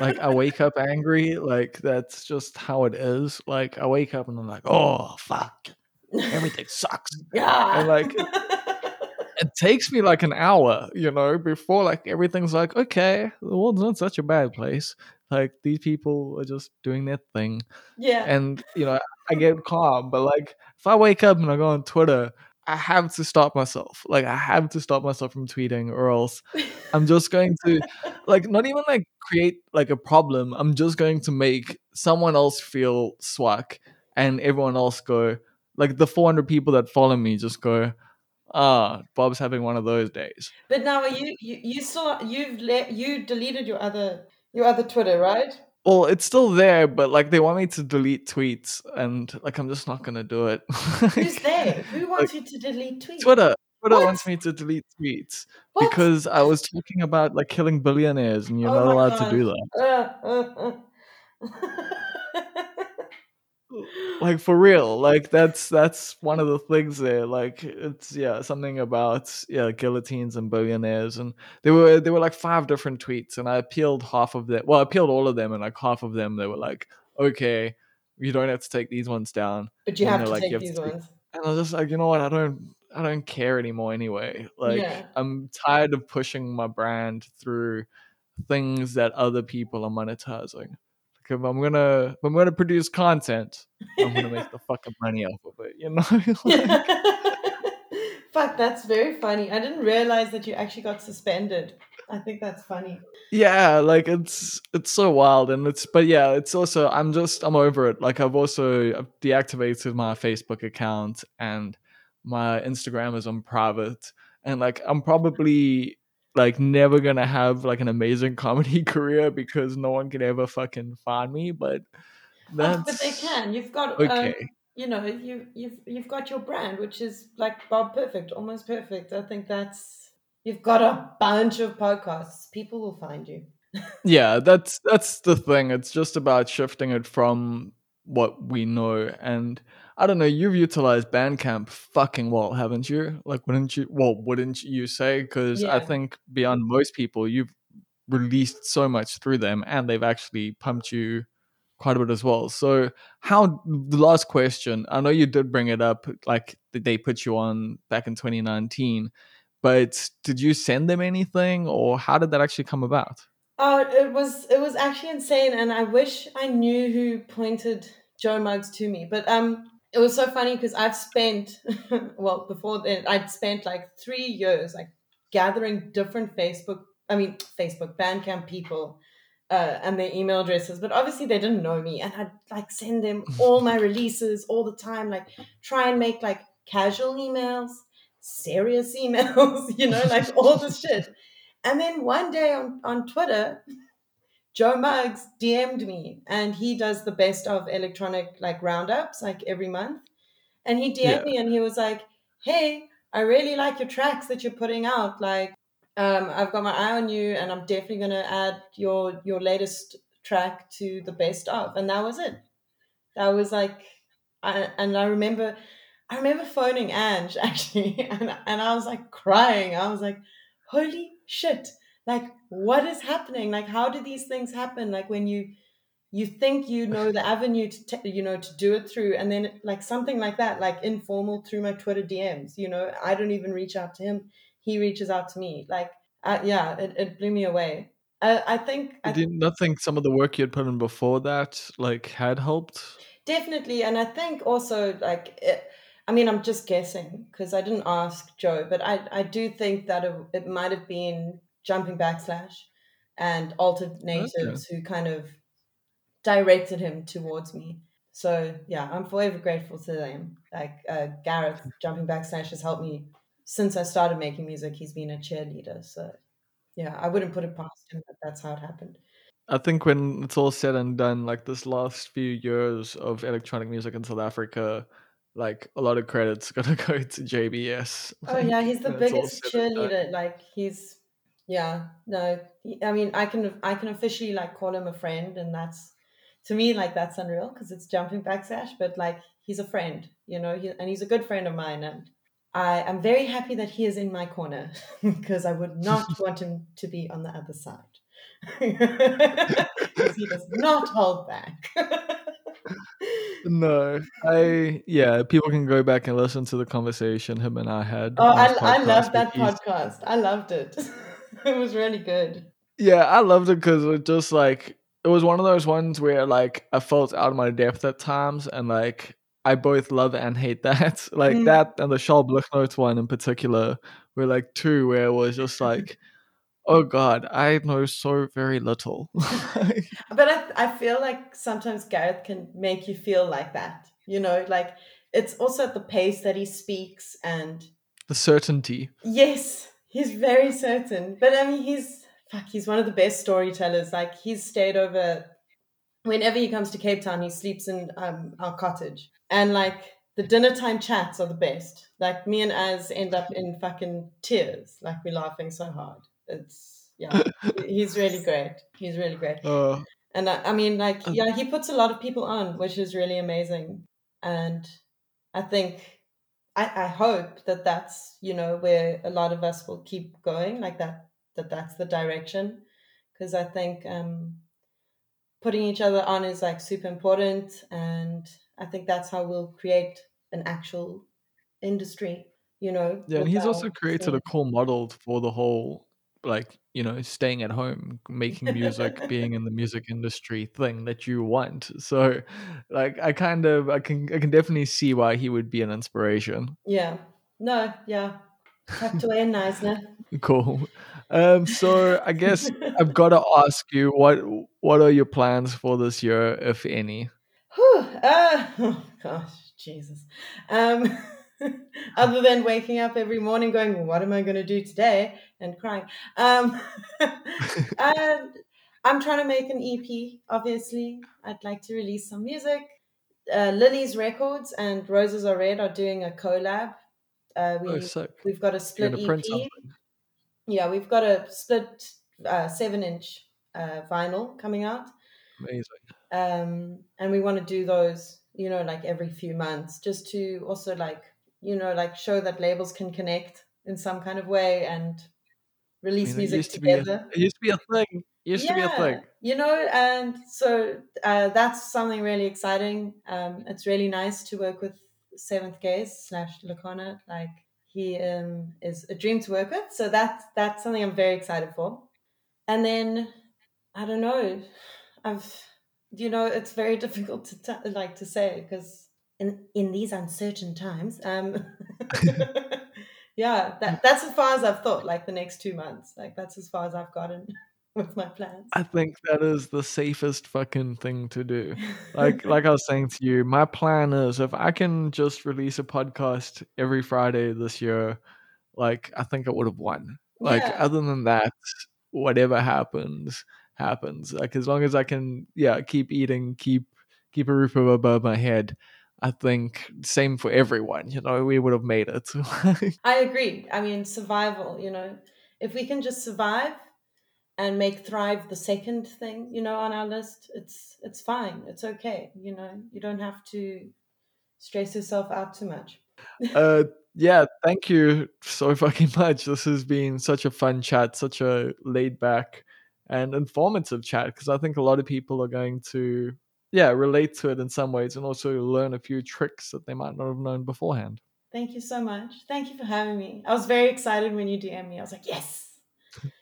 Like I wake up angry. Like that's just how it is. Like I wake up and I'm like, oh fuck, everything sucks. yeah. And like it takes me like an hour, you know, before like everything's like, okay, the world's not such a bad place. Like these people are just doing their thing. yeah. And, you know, I get calm. But like if I wake up and I go on Twitter, I have to stop myself. Like I have to stop myself from tweeting or else I'm just going to like not even like create like a problem. I'm just going to make someone else feel swag and everyone else go like the 400 people that follow me just go ah Bob's having one of those days. But now are you you you still you've let you deleted your other your other Twitter, right? Well, it's still there, but like they want me to delete tweets and like I'm just not going to do it. Who's there? Who wants you to delete tweets? Twitter Twitter What? wants me to delete tweets What? because I was talking about like killing billionaires and you're Oh not allowed to do that. Uh, uh, uh. like for real like that's that's one of the things there like it's yeah something about yeah guillotines and billionaires and there were there were like five different tweets and i appealed half of them well i appealed all of them and like half of them they were like okay you don't have to take these ones down but you And have to like, take have these to ones. and i was just like you know what i don't i don't care anymore anyway like Yeah. i'm tired of pushing my brand through things that other people are monetizing if i'm gonna if i'm gonna produce content i'm gonna make the fucking money off of it you know Like, Fuck, that's very funny. I didn't realize that you actually got suspended. I think that's funny. yeah like it's it's so wild and it's but yeah it's also i'm just i'm over it like i've also I've deactivated my facebook account and my instagram is on private and like i'm probably like never gonna have like an amazing comedy career because no one can ever fucking find me but that's Oh, but they can. You've got okay um, you know, you you've you've got your brand, which is like Bob Perfect, almost perfect. I think that's you've got a bunch of podcasts. People will find you. yeah that's that's the thing it's just about shifting it from what we know and i don't know you've utilized bandcamp fucking well haven't you? Like wouldn't you well wouldn't you say? Because i think beyond most people you've released so much through them and they've actually pumped you quite a bit as well. So how the last question i know you did bring it up like they put you on back in 2019 but did you send them anything or how did that actually come about Oh, it was it was actually insane, and I wish I knew who pointed Joe Muggs to me. But um, it was so funny because I've spent well before then I'd spent like three years like gathering different Facebook, I mean Facebook Bandcamp people. Uh, and their email addresses, but obviously they didn't know me, and I'd like send them all my releases all the time, like try and make like casual emails, serious emails, you know, like all this shit. And then one day on, on Twitter, Joe Muggs DM'd me and he does the best of electronic like roundups like every month. And he DM'd Yeah. me and he was like, Hey, I really like your tracks that you're putting out. Like, um, I've got my eye on you and I'm definitely gonna add your your latest track to the best of. And that was it. That was like I, and I remember I remember phoning Ange actually, and, and I was like crying. I was like, holy shit. Like, what is happening? Like, how do these things happen? Like, when you you think you know the avenue to t- you know to do it through and then like something like that like informal through my twitter dms you know i don't even reach out to him he reaches out to me like uh, yeah it, it blew me away i, I think I did not think some of the work you had put in before that like had helped. definitely and i think also like it, i mean i'm just guessing because i didn't ask joe but i i do think that it, it might have been jumping backslash and altered natives who kind of directed him towards me. So yeah i'm forever grateful to them. Like uh, gareth jumping backslash has helped me since i started making music. He's been a cheerleader so yeah i wouldn't put it past him that that's how it happened. I think when it's all said and done, like this last few years of electronic music in South Africa, like a lot of credits gonna go to JBS. Oh like, yeah, he's the when it's all biggest said and done. cheerleader. Like he's yeah, no. I mean, I can I can officially like call him a friend, and that's to me like that's unreal because it's jumping backslash. But like he's a friend, you know, he, and he's a good friend of mine, and I am very happy that he is in my corner because I would not want him to be on the other side. he does not hold back. No, I yeah, people can go back and listen to the conversation him and I had. oh, I, I podcast, love that podcast. I loved it. it was really good. Yeah, I loved it because it just like it was one of those ones where like I felt out of my depth at times, and like I both love and hate that. like Mm. that and the Charles Bluchnote one in particular were like two where it was just like, oh god, I know so very little. But I, I feel like sometimes Gareth can make you feel like that. You know, like it's also at the pace that he speaks, and the certainty. yes, he's very certain. But I mean, he's fuck, he's one of the best storytellers. Like he's stayed over. Whenever he comes to Cape Town, he sleeps in um, our cottage, and like the dinner time chats are the best. Like me and Az end up in fucking tears. Like we're laughing so hard. It's yeah, he's really great. He's really great. Uh, And I, I mean, like, yeah, he puts a lot of people on, which is really amazing. And I think, I, I hope that that's, you know, where a lot of us will keep going, like that, that that's the direction. Because I think um, putting each other on is like super important. And I think that's how we'll create an actual industry, you know. yeah, and he's also created a cool model for the whole like you know staying at home making music being in the music industry thing that you want so like i kind of i can i can definitely see why he would be an inspiration Yeah. No, yeah. Tucked away in Knysna. cool um so i guess i've got to ask you what what are your plans for this year if any Whew, uh, oh gosh, Jesus. Um, other than waking up every morning going, what am I going to do today? And crying. Um, and I'm trying to make an EP, obviously. I'd like to release some music. Uh, Lily's Records and Roses Are Red are doing a collab. Uh, we, oh sick we've got a split EP. Yeah, we've got a split uh, seven inch uh, vinyl coming out amazing um, and we want to do those you know like every few months just to also like you know like show that labels can connect in some kind of way and I release mean, music used to a, together. it used to be a thing it used to be a thing. you know and so uh, that's something really exciting. Um, it's really nice to work with seventh gaze slash lacona like he um, is a dream to work with so that's that's something i'm very excited for. And then i don't know i've you know it's very difficult to t- like to say because in in these uncertain times um yeah that that's as far as i've thought like the next two months like that's as far as i've gotten with my plans I think that is the safest fucking thing to do. Like like I was saying to you, my plan is if I can just release a podcast every Friday this year, like I think I would have won. Like Yeah. other than that, whatever happens, happens. Like as long as I can yeah, keep eating, keep keep a roof above my head, I think same for everyone, you know, we would have made it. I agree. I mean, survival, you know, if we can just survive and make thrive the second thing, you know, on our list, it's it's fine. It's okay. You know, you don't have to stress yourself out too much. uh, yeah, thank you so fucking much. This has been such a fun chat, such a laid back and informative chat because I think a lot of people are going to, yeah, relate to it in some ways and also learn a few tricks that they might not have known beforehand. Thank you so much. Thank you for having me. I was very excited when you DM me. I was like, yes,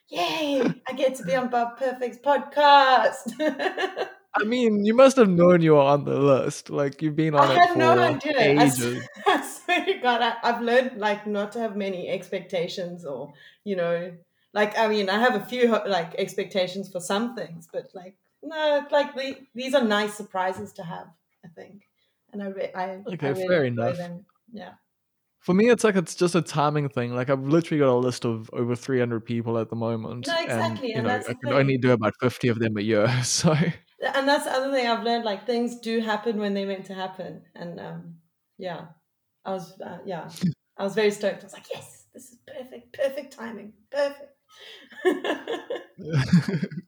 yay, I get to be on Bob Perfect's podcast. I mean, you must have known you were on the list. Like you've been on I it for no idea. I, ages. s- I swear to God, I, I've learned like not to have many expectations, or you know, like I mean, I have a few like expectations for some things, but like no, like the, these are nice surprises to have. I think, and I re- I, Okay, I really fair enough. them. Yeah. For me, it's like it's just a timing thing. Like I've literally got a list of over 300 people at the moment, No, exactly, and you and know that's I can only do about 50 of them a year. So and that's the other thing I've learned. Like things do happen when they're meant to happen, and um, yeah, I was uh, yeah, I was very stoked. I was like, yes, this is perfect, perfect timing, perfect.